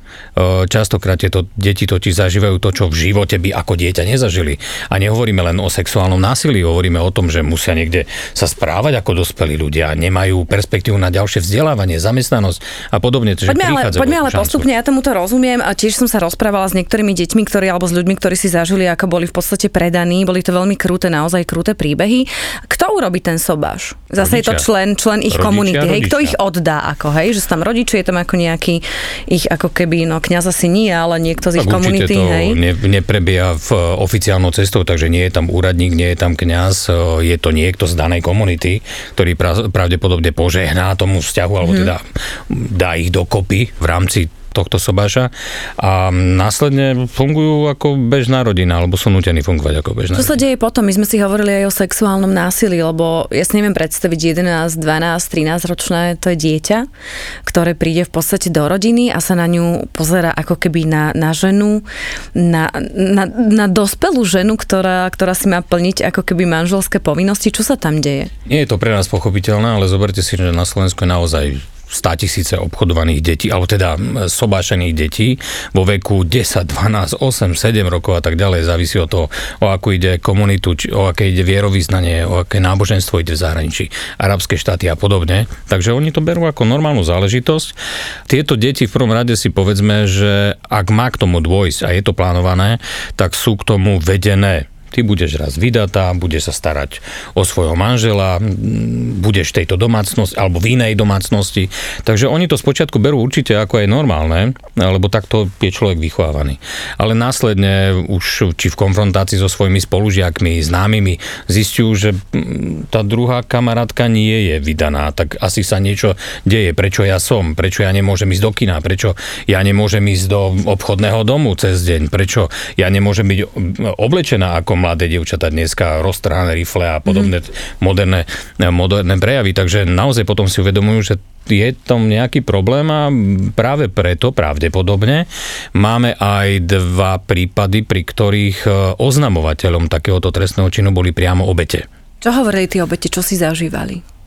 Častokrát tieto deti totiž zažívajú to, čo v živote by ako dieťa nezažili. A nehovoríme len o sexuálnom násilí, hovoríme o tom, že musia niekde sa správať ako dospelí ľudia, nemajú perspektívu na ďalšie vzdelávanie, zamestnanosť a podobne. Poďme ale, poďme ale postupne, ja tomuto rozumiem a tiež som sa rozprávala s niektorými deťmi, ktorí alebo s ľuďmi, ktorí si zažili, ako boli v podstate predaní, boli to veľmi krúte, naozaj krúte príbehy. Kto urobí ten sobáš? Zase rodičia. je to člen, člen ich rodičia, komunity, hej, kto ich oddá, ako hej, že sú tam rodičia, je tam ako nejaký ich ako keby no, kňaz asi nie, ale niekto z ich komunity, to hej? Ne, neprebieha v eh, oficiálnou cestou, takže nie je tam úradník, nie je tam kňaz, eh, je to niekto z danej komunity, ktorý pravdepodobne požehná tomu vzťahu, alebo hmm. teda dá ich dokopy v rámci tohto sobáša a následne fungujú ako bežná rodina, alebo sú nutení fungovať ako bežná Čo sa deje potom? My sme si hovorili aj o sexuálnom násilí, lebo ja si neviem predstaviť 11, 12, 13 ročné, to je dieťa, ktoré príde v podstate do rodiny a sa na ňu pozera ako keby na, na ženu, na, na, na dospelú ženu, ktorá, ktorá si má plniť ako keby manželské povinnosti. Čo sa tam deje? Nie je to pre nás pochopiteľné, ale zoberte si, že na Slovensku je naozaj 100 tisíce obchodovaných detí, alebo teda sobášených detí vo veku 10, 12, 8, 7 rokov a tak ďalej. Závisí od toho, o akú ide komunitu, či, o aké ide vierovýznanie, o aké náboženstvo ide v zahraničí, arabské štáty a podobne. Takže oni to berú ako normálnu záležitosť. Tieto deti v prvom rade si povedzme, že ak má k tomu dôjsť a je to plánované, tak sú k tomu vedené Ty budeš raz vydatá, budeš sa starať o svojho manžela, budeš v tejto domácnosti alebo v inej domácnosti. Takže oni to spočiatku berú určite ako aj normálne, lebo takto je človek vychovávaný. Ale následne už či v konfrontácii so svojimi spolužiakmi, známymi, zistujú, že tá druhá kamarátka nie je vydaná, tak asi sa niečo deje. Prečo ja som? Prečo ja nemôžem ísť do kina? Prečo ja nemôžem ísť do obchodného domu cez deň? Prečo ja nemôžem byť oblečená ako mladé dievčatá dneska, roztrhané rifle a podobné mm-hmm. moderné, moderné prejavy. Takže naozaj potom si uvedomujú, že je tam nejaký problém a práve preto pravdepodobne máme aj dva prípady, pri ktorých e, oznamovateľom takéhoto trestného činu boli priamo obete. Čo hovorili tí obete, čo si zažívali?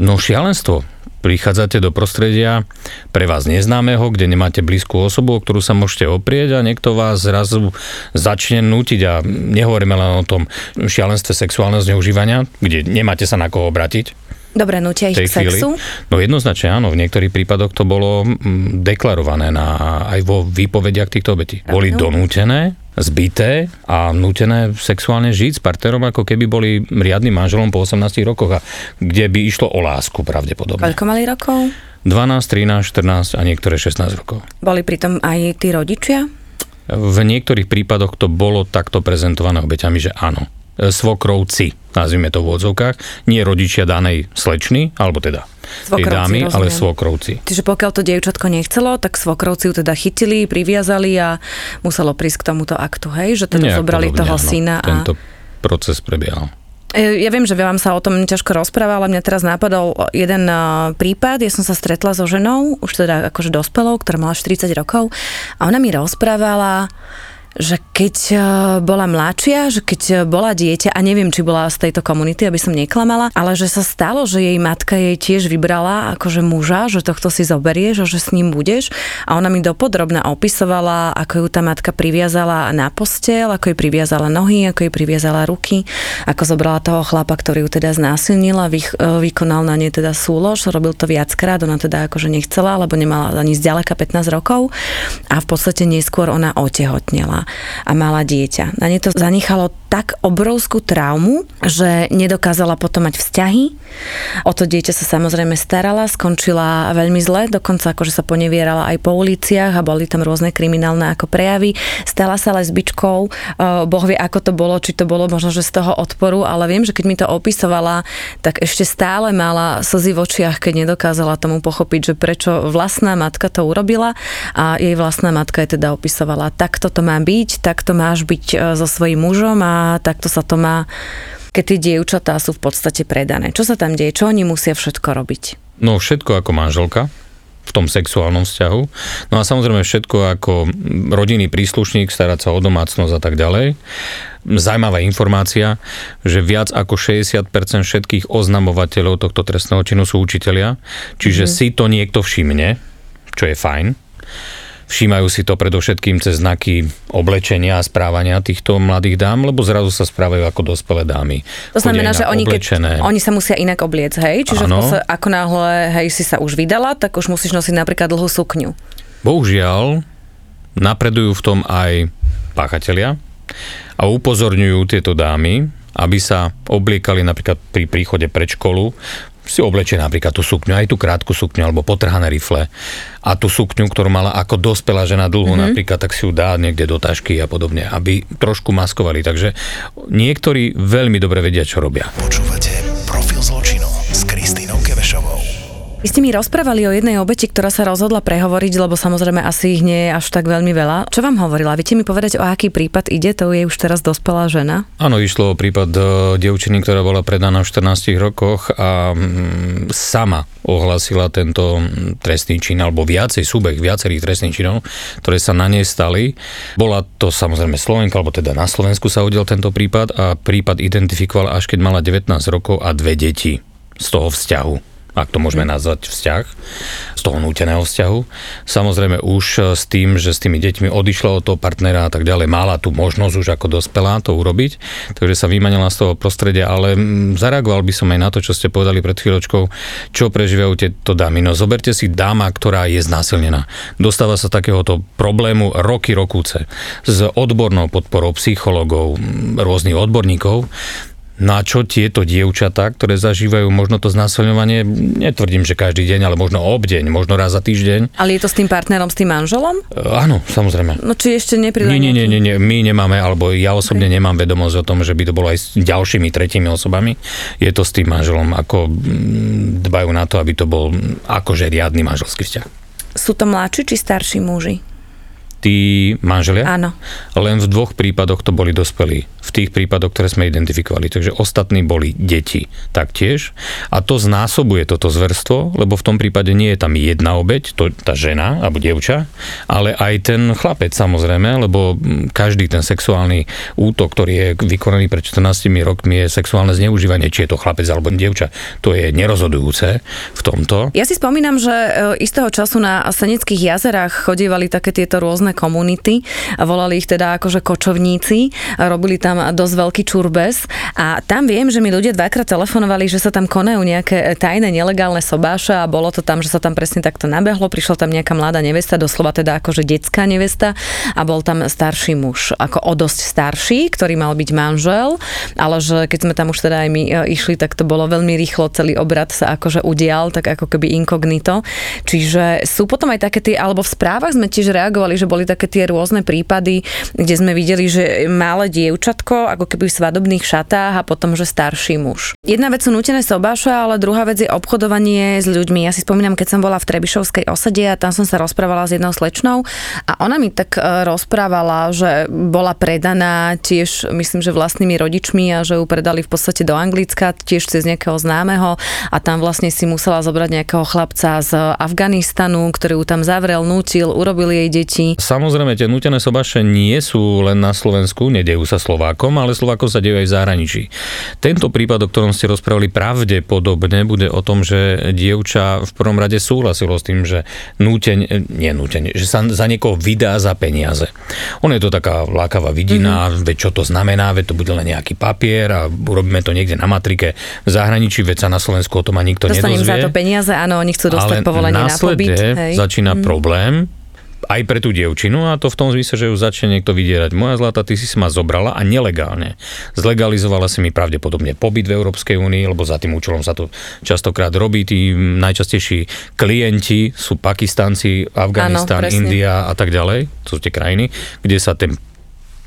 No šialenstvo prichádzate do prostredia pre vás neznámeho, kde nemáte blízku osobu, o ktorú sa môžete oprieť a niekto vás zrazu začne nútiť a nehovoríme len o tom šialenstve sexuálneho zneužívania, kde nemáte sa na koho obratiť. Dobre, nutia ich k sexu? No jednoznačne áno, v niektorých prípadoch to bolo mm, deklarované na, aj vo výpovediach týchto obetí. Boli donútené zbité a nutené sexuálne žiť s partnerom, ako keby boli riadnym manželom po 18 rokoch, a kde by išlo o lásku pravdepodobne. Koľko mali rokov? 12, 13, 14 a niektoré 16 rokov. Boli pritom aj tí rodičia? V niektorých prípadoch to bolo takto prezentované obeťami, že áno. Svokrovci, nazvime to v odzovkách, nie rodičia danej slečny, alebo teda tej dámy, rozumiem. ale svokrovci. Čiže pokiaľ to dievčatko nechcelo, tak svokrovci ju teda chytili, priviazali a muselo prísť k tomuto aktu, hej? Že teda Nejak zobrali podobne, toho áno. syna. A... Tento proces prebiehal. E, ja viem, že vám sa o tom ťažko rozpráva, ale mňa teraz napadol jeden e, prípad. Ja som sa stretla so ženou, už teda akože dospelou, ktorá mala 40 rokov a ona mi rozprávala, že keď e, bola mladšia, že keď e, bola dieťa, a neviem, či bola z tejto komunity, aby som neklamala, ale že sa stalo, že jej matka jej tiež vybrala akože muža, že tohto si zoberieš a že s ním budeš. A ona mi dopodrobne opisovala, ako ju tá matka priviazala na postel, ako jej priviazala nohy, ako jej priviazala ruky, ako zobrala toho chlapa, ktorý ju teda znásilnila, vy, e, vykonal na nej teda súlož, robil to viackrát, ona teda akože nechcela, lebo nemala ani zďaleka 15 rokov. A v podstate neskôr ona otehotnela a mala dieťa. Na nej to zanechalo tak obrovskú traumu, že nedokázala potom mať vzťahy. O to dieťa sa samozrejme starala, skončila veľmi zle, dokonca akože sa ponevierala aj po uliciach a boli tam rôzne kriminálne ako prejavy. Stala sa lesbičkou, e, boh vie ako to bolo, či to bolo možno, že z toho odporu, ale viem, že keď mi to opisovala, tak ešte stále mala slzy v očiach, keď nedokázala tomu pochopiť, že prečo vlastná matka to urobila a jej vlastná matka je teda opisovala, takto to má byť, takto máš byť e, so svojím mužom a takto sa to má, keď tie dievčatá sú v podstate predané. Čo sa tam deje? Čo oni musia všetko robiť? No všetko ako manželka, v tom sexuálnom vzťahu. No a samozrejme všetko ako rodinný príslušník, starať sa o domácnosť a tak ďalej. Zajímavá informácia, že viac ako 60% všetkých oznamovateľov tohto trestného činu sú učitelia, čiže mm-hmm. si to niekto všimne, čo je fajn. Všímajú si to predovšetkým cez znaky oblečenia a správania týchto mladých dám, lebo zrazu sa správajú ako dospelé dámy. To znamená, že oni, keď, oni sa musia inak obliec, hej? Čiže podstate, ako náhle hej, si sa už vydala, tak už musíš nosiť napríklad dlhú sukňu. Bohužiaľ, napredujú v tom aj páchatelia a upozorňujú tieto dámy, aby sa obliekali napríklad pri príchode pred školu si oblečie napríklad tú sukňu, aj tú krátku sukňu alebo potrhané rifle a tú sukňu, ktorú mala ako dospelá žena dlhú mm-hmm. napríklad, tak si ju dá niekde do tašky a podobne, aby trošku maskovali. Takže niektorí veľmi dobre vedia, čo robia. Počúvate Profil zločinu. Vy ste mi rozprávali o jednej obeti, ktorá sa rozhodla prehovoriť, lebo samozrejme asi ich nie je až tak veľmi veľa. Čo vám hovorila? Viete mi povedať, o aký prípad ide? To je už teraz dospelá žena? Áno, išlo o prípad uh, dievčiny, ktorá bola predaná v 14 rokoch a um, sama ohlasila tento trestný čin, alebo viacej súbeh viacerých trestných činov, ktoré sa na nej stali. Bola to samozrejme Slovenka, alebo teda na Slovensku sa udiel tento prípad a prípad identifikoval až keď mala 19 rokov a dve deti z toho vzťahu ak to môžeme nazvať vzťah, z toho núteného vzťahu. Samozrejme už e, s tým, že s tými deťmi odišla od toho partnera a tak ďalej, mala tú možnosť už ako dospelá to urobiť, takže sa vymanila z toho prostredia, ale zareagoval by som aj na to, čo ste povedali pred chvíľočkou, čo prežívajú tieto dámy. No zoberte si dáma, ktorá je znásilnená. Dostáva sa takéhoto problému roky, rokúce s odbornou podporou psychologov, rôznych odborníkov na čo tieto dievčatá, ktoré zažívajú možno to znásilňovanie, netvrdím, že každý deň, ale možno obdeň, možno raz za týždeň. Ale je to s tým partnerom, s tým manželom? Uh, áno, samozrejme. No či ešte nepridá nie, nie, nie, nie, my nemáme, alebo ja osobne okay. nemám vedomosť o tom, že by to bolo aj s ďalšími tretími osobami. Je to s tým manželom, ako mm, dbajú na to, aby to bol akože riadny manželský vzťah. Sú to mladší či starší muži? Tí manželia? Áno. Len v dvoch prípadoch to boli dospelí v tých prípadoch, ktoré sme identifikovali. Takže ostatní boli deti taktiež. A to znásobuje toto zverstvo, lebo v tom prípade nie je tam jedna obeď, to, tá žena alebo dievča, ale aj ten chlapec samozrejme, lebo každý ten sexuálny útok, ktorý je vykonaný pred 14 rokmi, je sexuálne zneužívanie, či je to chlapec alebo dievča. To je nerozhodujúce v tomto. Ja si spomínam, že e, istého času na Seneckých jazerách chodívali také tieto rôzne komunity a volali ich teda akože kočovníci a robili tam tam dosť veľký čurbes a tam viem, že mi ľudia dvakrát telefonovali, že sa tam konajú nejaké tajné nelegálne sobáše a bolo to tam, že sa tam presne takto nabehlo, prišla tam nejaká mladá nevesta, doslova teda akože detská nevesta a bol tam starší muž, ako o dosť starší, ktorý mal byť manžel, ale že keď sme tam už teda aj my e, išli, tak to bolo veľmi rýchlo, celý obrad sa akože udial, tak ako keby inkognito. Čiže sú potom aj také tie, alebo v správach sme tiež reagovali, že boli také tie rôzne prípady, kde sme videli, že malé dievčat dievčatko, ako keby v svadobných šatách a potom, že starší muž. Jedna vec sú nutené sobáše, ale druhá vec je obchodovanie s ľuďmi. Ja si spomínam, keď som bola v Trebišovskej osade a tam som sa rozprávala s jednou slečnou a ona mi tak e, rozprávala, že bola predaná tiež, myslím, že vlastnými rodičmi a že ju predali v podstate do Anglicka, tiež cez nejakého známeho a tam vlastne si musela zobrať nejakého chlapca z Afganistanu, ktorý ju tam zavrel, nútil, urobil jej deti. Samozrejme, tie nutené sobaše nie sú len na Slovensku, nedejú sa Slovákom, ale Slovákom sa dejú aj v zahraničí. Tento prípad, o ktorom ste rozprávali, pravdepodobne bude o tom, že dievča v prvom rade súhlasilo s tým, že núteň, nie núteň, že sa za niekoho vydá za peniaze. Ono je to taká lákavá vidina, mm-hmm. veď čo to znamená, veď to bude len nejaký papier a urobíme to niekde na matrike v zahraničí, veď sa na Slovensku o tom a nikto Dostanem nedozvie. za to peniaze, áno, oni chcú dostať ale povolenie na pobyt. Hej. začína mm. problém, aj pre tú dievčinu a to v tom zmysle, že ju začne niekto vydierať. Moja zlata, ty si ma zobrala a nelegálne. Zlegalizovala si mi pravdepodobne pobyt v Európskej únii, lebo za tým účelom sa to častokrát robí. Tí najčastejší klienti sú Pakistanci, Afganistan, India a tak ďalej. To sú tie krajiny, kde sa ten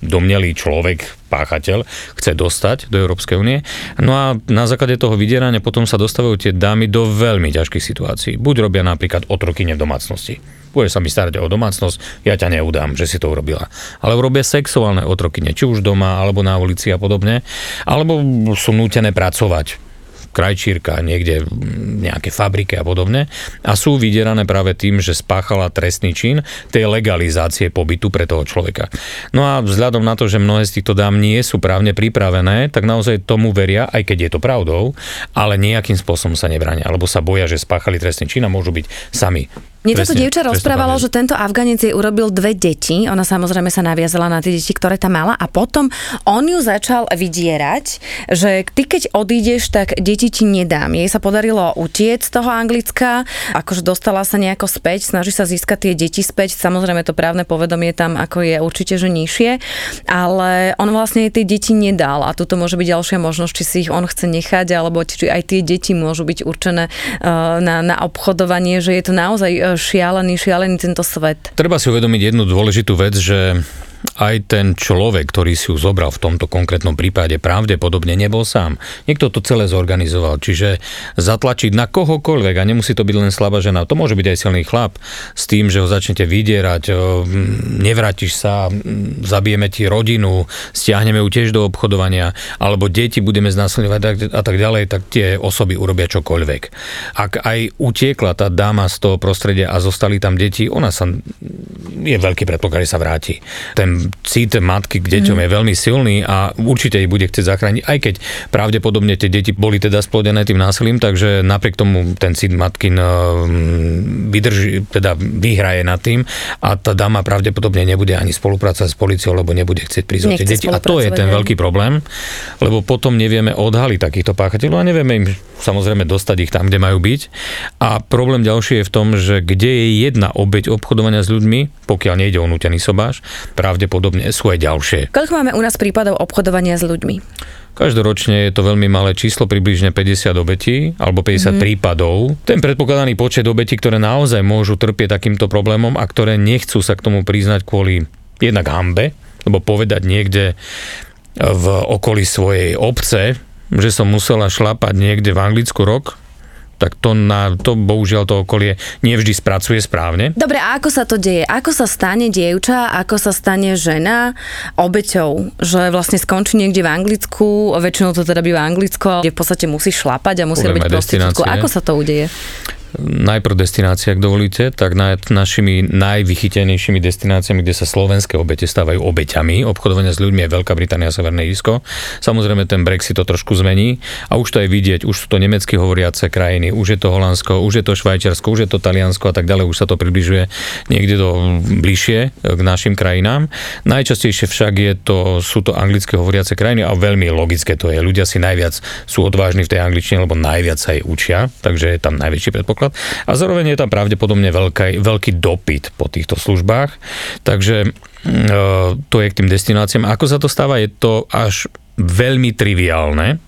domnelý človek, páchateľ, chce dostať do Európskej únie. No a na základe toho vydierania potom sa dostávajú tie dámy do veľmi ťažkých situácií. Buď robia napríklad otrokyne v domácnosti. Budeš sa mi starať o domácnosť, ja ťa neudám, že si to urobila. Ale robia sexuálne otrokyne, či už doma, alebo na ulici a podobne. Alebo sú nútené pracovať krajčírka, niekde v nejaké fabrike a podobne a sú vydierané práve tým, že spáchala trestný čin tej legalizácie pobytu pre toho človeka. No a vzhľadom na to, že mnohé z týchto dám nie sú právne pripravené, tak naozaj tomu veria, aj keď je to pravdou, ale nejakým spôsobom sa nebránia, alebo sa boja, že spáchali trestný čin a môžu byť sami mne toto dievča rozprávalo, že tento Afganec jej urobil dve deti. Ona samozrejme sa naviazala na tie deti, ktoré tam mala a potom on ju začal vydierať, že ty keď odídeš, tak deti ti nedám. Jej sa podarilo utiec z toho Anglicka, akože dostala sa nejako späť, snaží sa získať tie deti späť. Samozrejme to právne povedomie tam ako je určite, že nižšie, ale on vlastne tie deti nedal a tuto môže byť ďalšia možnosť, či si ich on chce nechať, alebo či aj tie deti môžu byť určené eh, na, na obchodovanie, že je to naozaj eh, šialený, šialený tento svet. Treba si uvedomiť jednu dôležitú vec, že aj ten človek, ktorý si ju zobral v tomto konkrétnom prípade, pravdepodobne nebol sám. Niekto to celé zorganizoval, čiže zatlačiť na kohokoľvek, a nemusí to byť len slabá žena, to môže byť aj silný chlap, s tým, že ho začnete vydierať, nevrátiš sa, zabijeme ti rodinu, stiahneme ju tiež do obchodovania, alebo deti budeme znásilňovať a tak ďalej, tak tie osoby urobia čokoľvek. Ak aj utiekla tá dáma z toho prostredia a zostali tam deti, ona sa je veľký predpoklad, že sa vráti. Ten cít matky k deťom mm. je veľmi silný a určite ich bude chcieť zachrániť, aj keď pravdepodobne tie deti boli teda splodené tým násilím, takže napriek tomu ten cít matky vydrží, teda vyhraje nad tým a tá dáma pravdepodobne nebude ani spolupracovať s policiou, lebo nebude chcieť prísť tie deti. A to je ten veľký problém, lebo potom nevieme odhaliť takýchto páchateľov a nevieme im samozrejme dostať ich tam, kde majú byť. A problém ďalší je v tom, že kde je jedna obeď obchodovania s ľuďmi, pokiaľ nejde o nutený sobáš, pravde pravdepodobne sú aj ďalšie. Koľko máme u nás prípadov obchodovania s ľuďmi? Každoročne je to veľmi malé číslo, približne 50 obetí alebo 50 mm. prípadov. Ten predpokladaný počet obetí, ktoré naozaj môžu trpieť takýmto problémom a ktoré nechcú sa k tomu priznať kvôli jednak hambe, lebo povedať niekde v okolí svojej obce, že som musela šlapať niekde v Anglicku rok, tak to, na, to bohužiaľ to okolie nevždy spracuje správne. Dobre, a ako sa to deje? Ako sa stane dievča, ako sa stane žena obeťou? Že vlastne skončí niekde v Anglicku, väčšinou to teda býva Anglicko, kde v podstate musí šlapať a musí robiť prostitútku. Ako sa to udeje? Najprv destinácia, ak dovolíte, tak na, našimi najvychytenejšími destináciami, kde sa slovenské obete stávajú obeťami obchodovania s ľuďmi je Veľká Británia a Severné Írsko. Samozrejme ten Brexit to trošku zmení a už to je vidieť, už sú to nemecky hovoriace krajiny, už je to Holandsko, už je to Švajčiarsko, už je to Taliansko a tak ďalej, už sa to približuje niekde do bližšie k našim krajinám. Najčastejšie však je to, sú to anglické hovoriace krajiny a veľmi logické to je. Ľudia si najviac sú odvážni v tej angličtine, lebo najviac sa jej učia, takže je tam najväčší predpoklad napríklad. A zároveň je tam pravdepodobne veľký, veľký dopyt po týchto službách. Takže mm, e, to je k tým destináciám. Ako sa to stáva, je to až veľmi triviálne.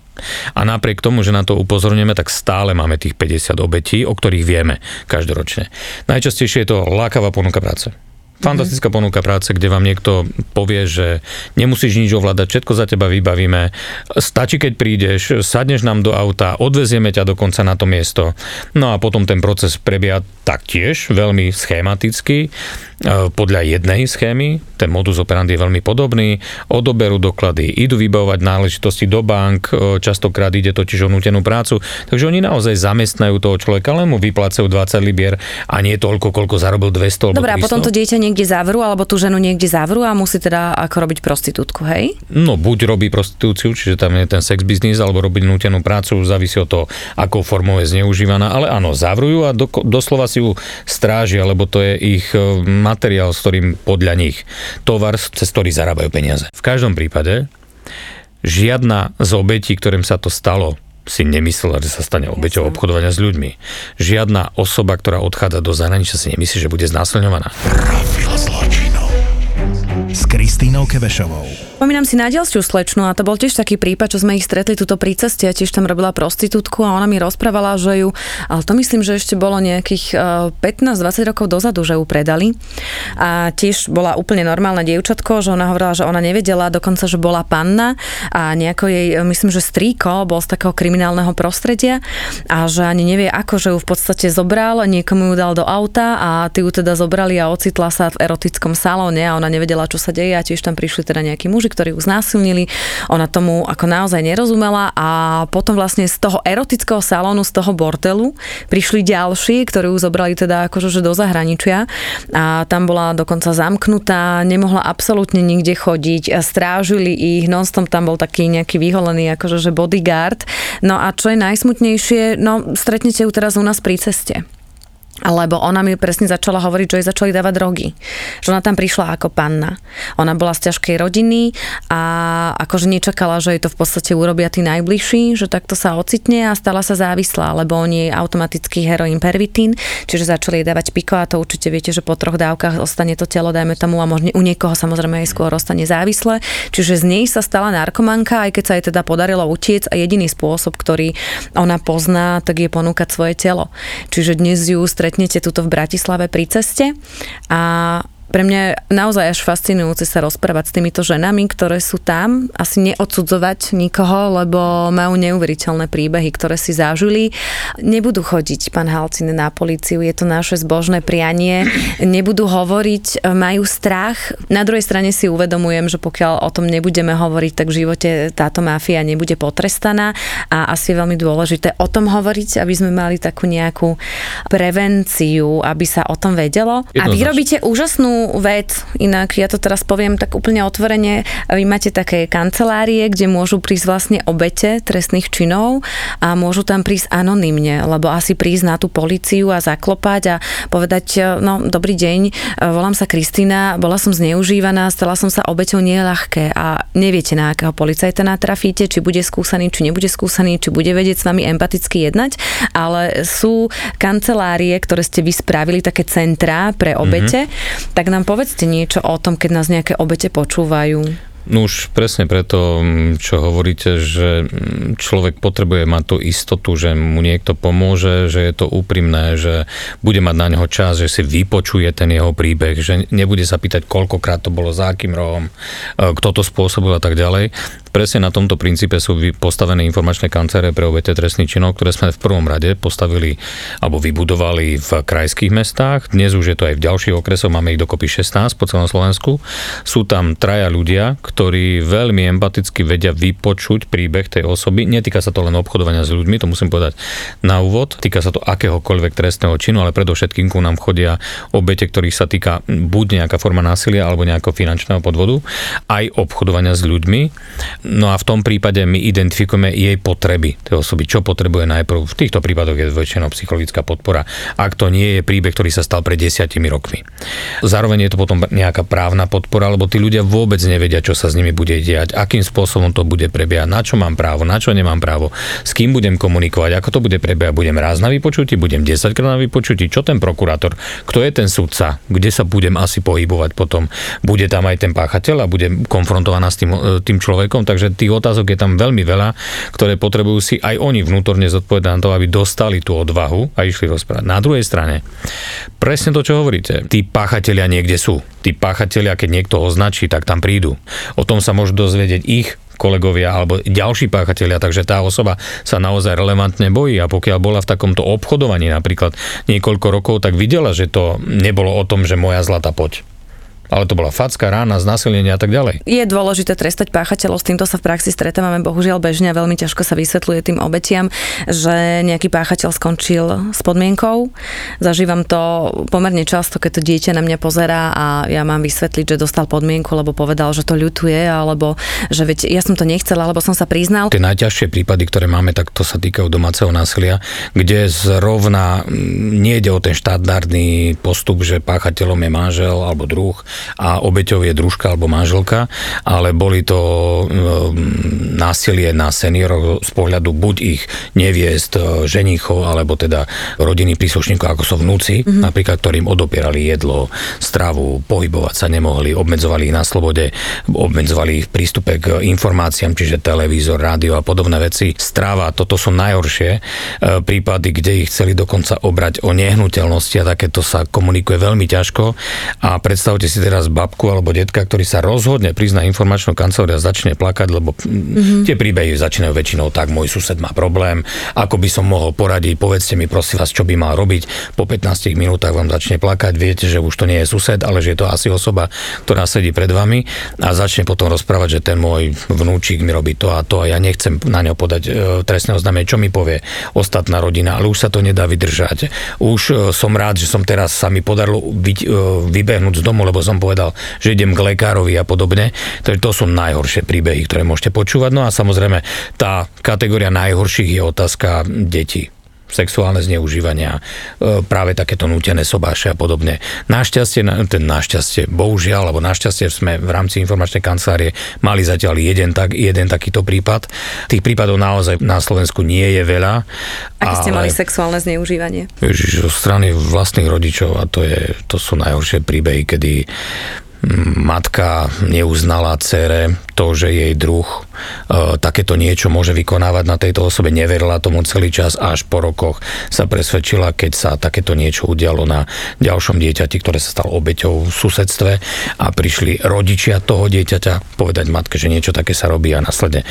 A napriek tomu, že na to upozorňujeme, tak stále máme tých 50 obetí, o ktorých vieme každoročne. Najčastejšie je to lákavá ponuka práce Fantastická ponuka práce, kde vám niekto povie, že nemusíš nič ovládať, všetko za teba vybavíme. Stačí, keď prídeš, sadneš nám do auta, odvezieme ťa dokonca na to miesto. No a potom ten proces prebieha taktiež veľmi schematicky, podľa jednej schémy. Ten modus operandi je veľmi podobný. Odoberú doklady, idú vybavovať náležitosti do bank, e, častokrát ide totiž o nutenú prácu. Takže oni naozaj zamestnajú toho človeka, len mu vyplácajú 20 libier a nie toľko, koľko zarobil 200 Dobre, a potom to dieťa niekde zavrú, alebo tú ženu niekde zavrú a musí teda ako robiť prostitútku, hej? No, buď robí prostitúciu, čiže tam je ten sex biznis, alebo robiť nutenú prácu, závisí od toho, akou formou je zneužívaná, ale áno, zavrujú a do, doslova si ju strážia, lebo to je ich e, materiál, s ktorým podľa nich tovar, cez ktorý zarábajú peniaze. V každom prípade žiadna z obetí, ktorým sa to stalo, si nemyslela, že sa stane obeťou obchodovania s ľuďmi. Žiadna osoba, ktorá odchádza do zahraničia, si nemyslí, že bude znásilňovaná. Profil zločinu s Kristínou Kevešovou. Spomínam si na ďalšiu slečnu a to bol tiež taký prípad, čo sme ich stretli tuto pri ceste a tiež tam robila prostitútku a ona mi rozprávala, že ju, ale to myslím, že ešte bolo nejakých 15-20 e, rokov dozadu, že ju predali. A tiež bola úplne normálna dievčatko, že ona hovorila, že ona nevedela dokonca, že bola panna a nejako jej, e, myslím, že strýko bol z takého kriminálneho prostredia a že ani nevie ako, že ju v podstate zobral, niekomu ju dal do auta a ty ju teda zobrali a ocitla sa v erotickom salóne a ona nevedela, čo sa deje a tiež tam prišli teda nejakí muži muži, ktorí ju znásilnili. Ona tomu ako naozaj nerozumela a potom vlastne z toho erotického salónu, z toho bordelu prišli ďalší, ktorí ju zobrali teda akože že do zahraničia a tam bola dokonca zamknutá, nemohla absolútne nikde chodiť, strážili ich, nonstom tam bol taký nejaký vyholený akože že bodyguard. No a čo je najsmutnejšie, no stretnete ju teraz u nás pri ceste lebo ona mi presne začala hovoriť, že jej začali dávať drogy. Že ona tam prišla ako panna. Ona bola z ťažkej rodiny a akože nečakala, že jej to v podstate urobia tí najbližší, že takto sa ocitne a stala sa závislá, lebo oni je automatický heroín pervitín, čiže začali jej dávať piko a to určite viete, že po troch dávkach ostane to telo, dajme tomu a možno u niekoho samozrejme aj skôr ostane závislé. Čiže z nej sa stala narkomanka, aj keď sa jej teda podarilo utiec a jediný spôsob, ktorý ona pozná, tak je ponúkať svoje telo. Čiže dnes ju stretnete tuto v Bratislave pri ceste. A pre mňa naozaj až fascinujúce sa rozprávať s týmito ženami, ktoré sú tam, asi neodsudzovať nikoho, lebo majú neuveriteľné príbehy, ktoré si zažili. Nebudú chodiť, pán Halcin, na políciu, je to naše zbožné prianie. Nebudú hovoriť, majú strach. Na druhej strane si uvedomujem, že pokiaľ o tom nebudeme hovoriť, tak v živote táto mafia nebude potrestaná a asi je veľmi dôležité o tom hovoriť, aby sme mali takú nejakú prevenciu, aby sa o tom vedelo. A vy robíte úžasnú vec, inak ja to teraz poviem tak úplne otvorene, vy máte také kancelárie, kde môžu prísť vlastne obete trestných činov a môžu tam prísť anonymne, lebo asi prísť na tú policiu a zaklopať a povedať, no dobrý deň, volám sa Kristýna, bola som zneužívaná, stala som sa obeťou, nie je ľahké a neviete na akého policajta natrafíte, či bude skúsený, či nebude skúsený, či bude vedieť s vami empaticky jednať, ale sú kancelárie, ktoré ste vy spravili, také centrá pre obete, mm-hmm. tak nám povedzte niečo o tom, keď nás nejaké obete počúvajú. No už presne preto, čo hovoríte, že človek potrebuje mať tú istotu, že mu niekto pomôže, že je to úprimné, že bude mať na neho čas, že si vypočuje ten jeho príbeh, že nebude sa pýtať, koľkokrát to bolo, za akým rohom, e, kto to spôsobil a tak ďalej. Presne na tomto princípe sú postavené informačné kancere pre obete trestných činov, ktoré sme v prvom rade postavili alebo vybudovali v krajských mestách. Dnes už je to aj v ďalších okresoch, máme ich dokopy 16 po celom Slovensku. Sú tam traja ľudia, ktorí veľmi empaticky vedia vypočuť príbeh tej osoby. Netýka sa to len obchodovania s ľuďmi, to musím povedať na úvod. Týka sa to akéhokoľvek trestného činu, ale predovšetkým ku nám chodia obete, ktorých sa týka buď nejaká forma násilia alebo nejakého finančného podvodu, aj obchodovania s ľuďmi. No a v tom prípade my identifikujeme jej potreby tej osoby, čo potrebuje najprv. V týchto prípadoch je väčšinou psychologická podpora, ak to nie je príbeh, ktorý sa stal pred desiatimi rokmi. Zároveň je to potom nejaká právna podpora, lebo tí ľudia vôbec nevedia, čo sa s nimi bude diať, akým spôsobom to bude prebiehať, na čo mám právo, na čo nemám právo, s kým budem komunikovať, ako to bude prebiehať, budem raz na vypočutí, budem 10 krát na vypočutí, čo ten prokurátor, kto je ten sudca, kde sa budem asi pohybovať potom, bude tam aj ten páchateľ a budem konfrontovaná s tým, tým človekom, takže tých otázok je tam veľmi veľa, ktoré potrebujú si aj oni vnútorne zodpovedať na to, aby dostali tú odvahu a išli rozprávať. Na druhej strane, presne to, čo hovoríte, tí páchatelia niekde sú. Tí páchatelia, keď niekto označí, tak tam prídu. O tom sa môžu dozvedieť ich kolegovia alebo ďalší páchatelia, takže tá osoba sa naozaj relevantne bojí a pokiaľ bola v takomto obchodovaní napríklad niekoľko rokov, tak videla, že to nebolo o tom, že moja zlata poď ale to bola facka, rána, znasilnenie a tak ďalej. Je dôležité trestať páchateľov, s týmto sa v praxi stretávame bohužiaľ bežne a veľmi ťažko sa vysvetľuje tým obetiam, že nejaký páchateľ skončil s podmienkou. Zažívam to pomerne často, keď to dieťa na mňa pozerá a ja mám vysvetliť, že dostal podmienku, lebo povedal, že to ľutuje, alebo že veď ja som to nechcela, alebo som sa priznal. Tie najťažšie prípady, ktoré máme, tak to sa týkajú domáceho násilia, kde zrovna nie ide o ten štandardný postup, že páchateľom je manžel alebo druh, a obeťou je družka alebo manželka, ale boli to mm, násilie na seniorov z pohľadu buď ich neviest, e, ženíchov, alebo teda rodiny príslušníkov, ako sú vnúci, mm-hmm. napríklad, ktorým odopierali jedlo, stravu, pohybovať sa nemohli, obmedzovali ich na slobode, obmedzovali ich v prístupe k informáciám, čiže televízor, rádio a podobné veci. Stráva, toto sú najhoršie e, prípady, kde ich chceli dokonca obrať o nehnuteľnosti a takéto sa komunikuje veľmi ťažko a predstavte si teraz babku alebo detka, ktorý sa rozhodne na informačnú kanceláriu a začne plakať, lebo mm-hmm. tie príbehy začínajú väčšinou tak, môj sused má problém, ako by som mohol poradiť, povedzte mi prosím vás, čo by mal robiť. Po 15 minútach vám začne plakať, viete, že už to nie je sused, ale že je to asi osoba, ktorá sedí pred vami a začne potom rozprávať, že ten môj vnúčik mi robí to a to a ja nechcem na ňo podať e, trestné oznámenie, čo mi povie ostatná rodina, ale už sa to nedá vydržať. Už e, som rád, že som teraz sa mi podarilo vy, e, vybehnúť z domu, lebo som povedal, že idem k lekárovi a podobne. Takže to sú najhoršie príbehy, ktoré môžete počúvať. No a samozrejme, tá kategória najhorších je otázka detí sexuálne zneužívania, e, práve takéto nútené sobáše a podobne. Našťastie, ten našťastie, bohužiaľ, alebo našťastie sme v rámci informačnej kancelárie mali zatiaľ jeden, tak, jeden takýto prípad. Tých prípadov naozaj na Slovensku nie je veľa. Aké ste mali sexuálne zneužívanie? Ježiš, zo strany vlastných rodičov a to, je, to sú najhoršie príbehy, kedy matka neuznala cére to, že jej druh e, takéto niečo môže vykonávať na tejto osobe, neverila tomu celý čas a až po rokoch sa presvedčila, keď sa takéto niečo udialo na ďalšom dieťati, ktoré sa stalo obeťou v susedstve a prišli rodičia toho dieťaťa povedať matke, že niečo také sa robí a následne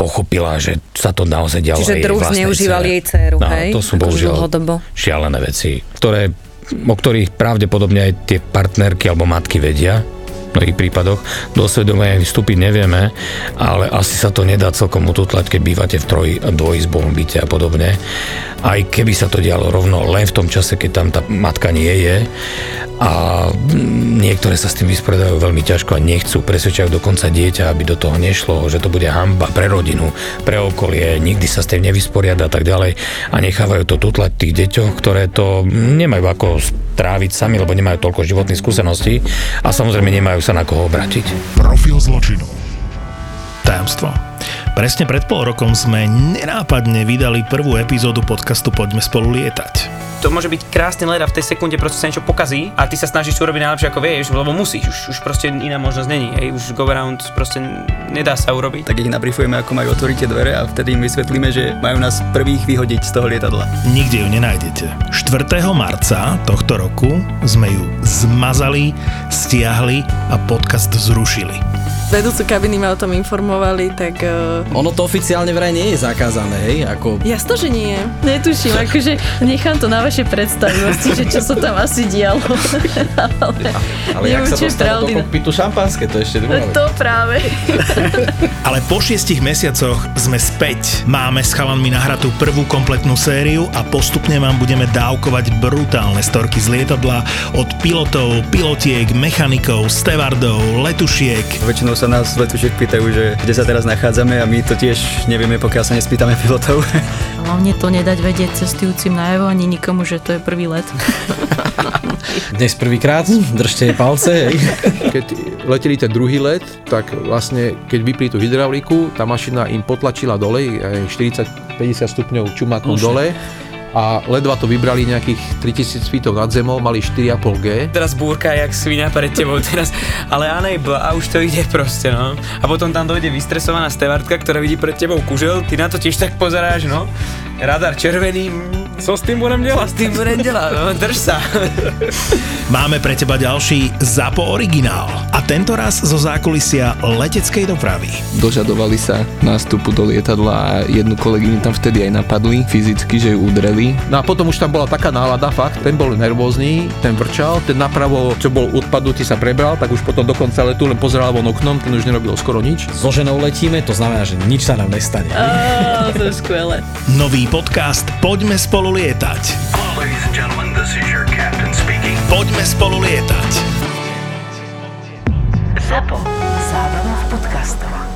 pochopila, že sa to naozaj dialo Čiže druh zneužíval jej dceru, no, hej? To sú bohužiaľ šialené veci, ktoré o ktorých pravdepodobne aj tie partnerky alebo matky vedia, mnohých prípadoch. Do svedomia vystúpiť nevieme, ale asi sa to nedá celkom ututlať, keď bývate v troj, dvojizbovom byte a podobne. Aj keby sa to dialo rovno len v tom čase, keď tam tá matka nie je a niektoré sa s tým vysporiadajú veľmi ťažko a nechcú, presvedčajú dokonca dieťa, aby do toho nešlo, že to bude hamba pre rodinu, pre okolie, nikdy sa s tým nevysporiada a tak ďalej a nechávajú to tutlať tých deťoch, ktoré to nemajú ako tráviť sami, lebo nemajú toľko životných skúseností a samozrejme nemajú sa na koho obratiť. Profil zločinu. Tajomstvo. Presne pred pol rokom sme nenápadne vydali prvú epizódu podcastu Poďme spolu lietať to môže byť krásny let a v tej sekunde proste sa niečo pokazí a ty sa snažíš urobiť najlepšie ako vieš, lebo musíš, už, už proste iná možnosť není, hej, už go around proste nedá sa urobiť. Tak ich nabrifujeme, ako majú otvoriť tie dvere a vtedy im vysvetlíme, že majú nás prvých vyhodiť z toho lietadla. Nikde ju nenájdete. 4. marca tohto roku sme ju zmazali, stiahli a podcast zrušili vedúcu kabiny ma o tom informovali, tak... Uh... Ono to oficiálne vraj nie je zakázané, hej? Ako... Jasno, že nie. Netuším, akože nechám to na vaše predstavivosti, že čo sa tam asi dialo. ale ale jak sa dostalo do kokpitu šampanské, to ešte druhá To práve. ale po šiestich mesiacoch sme späť. Máme s chalanmi nahratú prvú kompletnú sériu a postupne vám budeme dávkovať brutálne storky z lietadla od pilotov, pilotiek, mechanikov, stevardov, letušiek. Väčšinou sa nás letušiek pýtajú, že kde sa teraz nachádzame a my to tiež nevieme, pokiaľ sa nespýtame pilotov. Hlavne to nedať vedieť cestujúcim najavo ani nikomu, že to je prvý let. Dnes prvýkrát, držte palce. Keď leteli ten druhý let, tak vlastne keď vypli tú hydrauliku, tá mašina im potlačila dole, 40-50 stupňov čumakom dole a a ledva to vybrali nejakých 3000 feetov nad zemou, mali 4,5G. Teraz búrka jak svinia pred tebou teraz, ale unable a už to ide proste, no. A potom tam dojde vystresovaná stevartka, ktorá vidí pred tebou kužel, ty na to tiež tak pozeráš, no. Radar červený, co s tým budem delať? Co s tým budem delať, no, drž sa. Máme pre teba ďalší ZAPO originál a tento raz zo zákulisia leteckej dopravy. Dožadovali sa nástupu do lietadla a jednu kolegyňu tam vtedy aj napadli fyzicky, že ju udreli. No a potom už tam bola taká nálada, fakt, ten bol nervózny, ten vrčal, ten napravo, čo bol odpadnutý, sa prebral, tak už potom dokonca letu len pozeral von oknom, ten už nerobil skoro nič. So ženou letíme, to znamená, že nič sa nám nestane. Oh, to je skvelé. Nový podcast Poďme spolu lietať. Poďme spolu lietať. Zapo. Zábrná v podcastovách.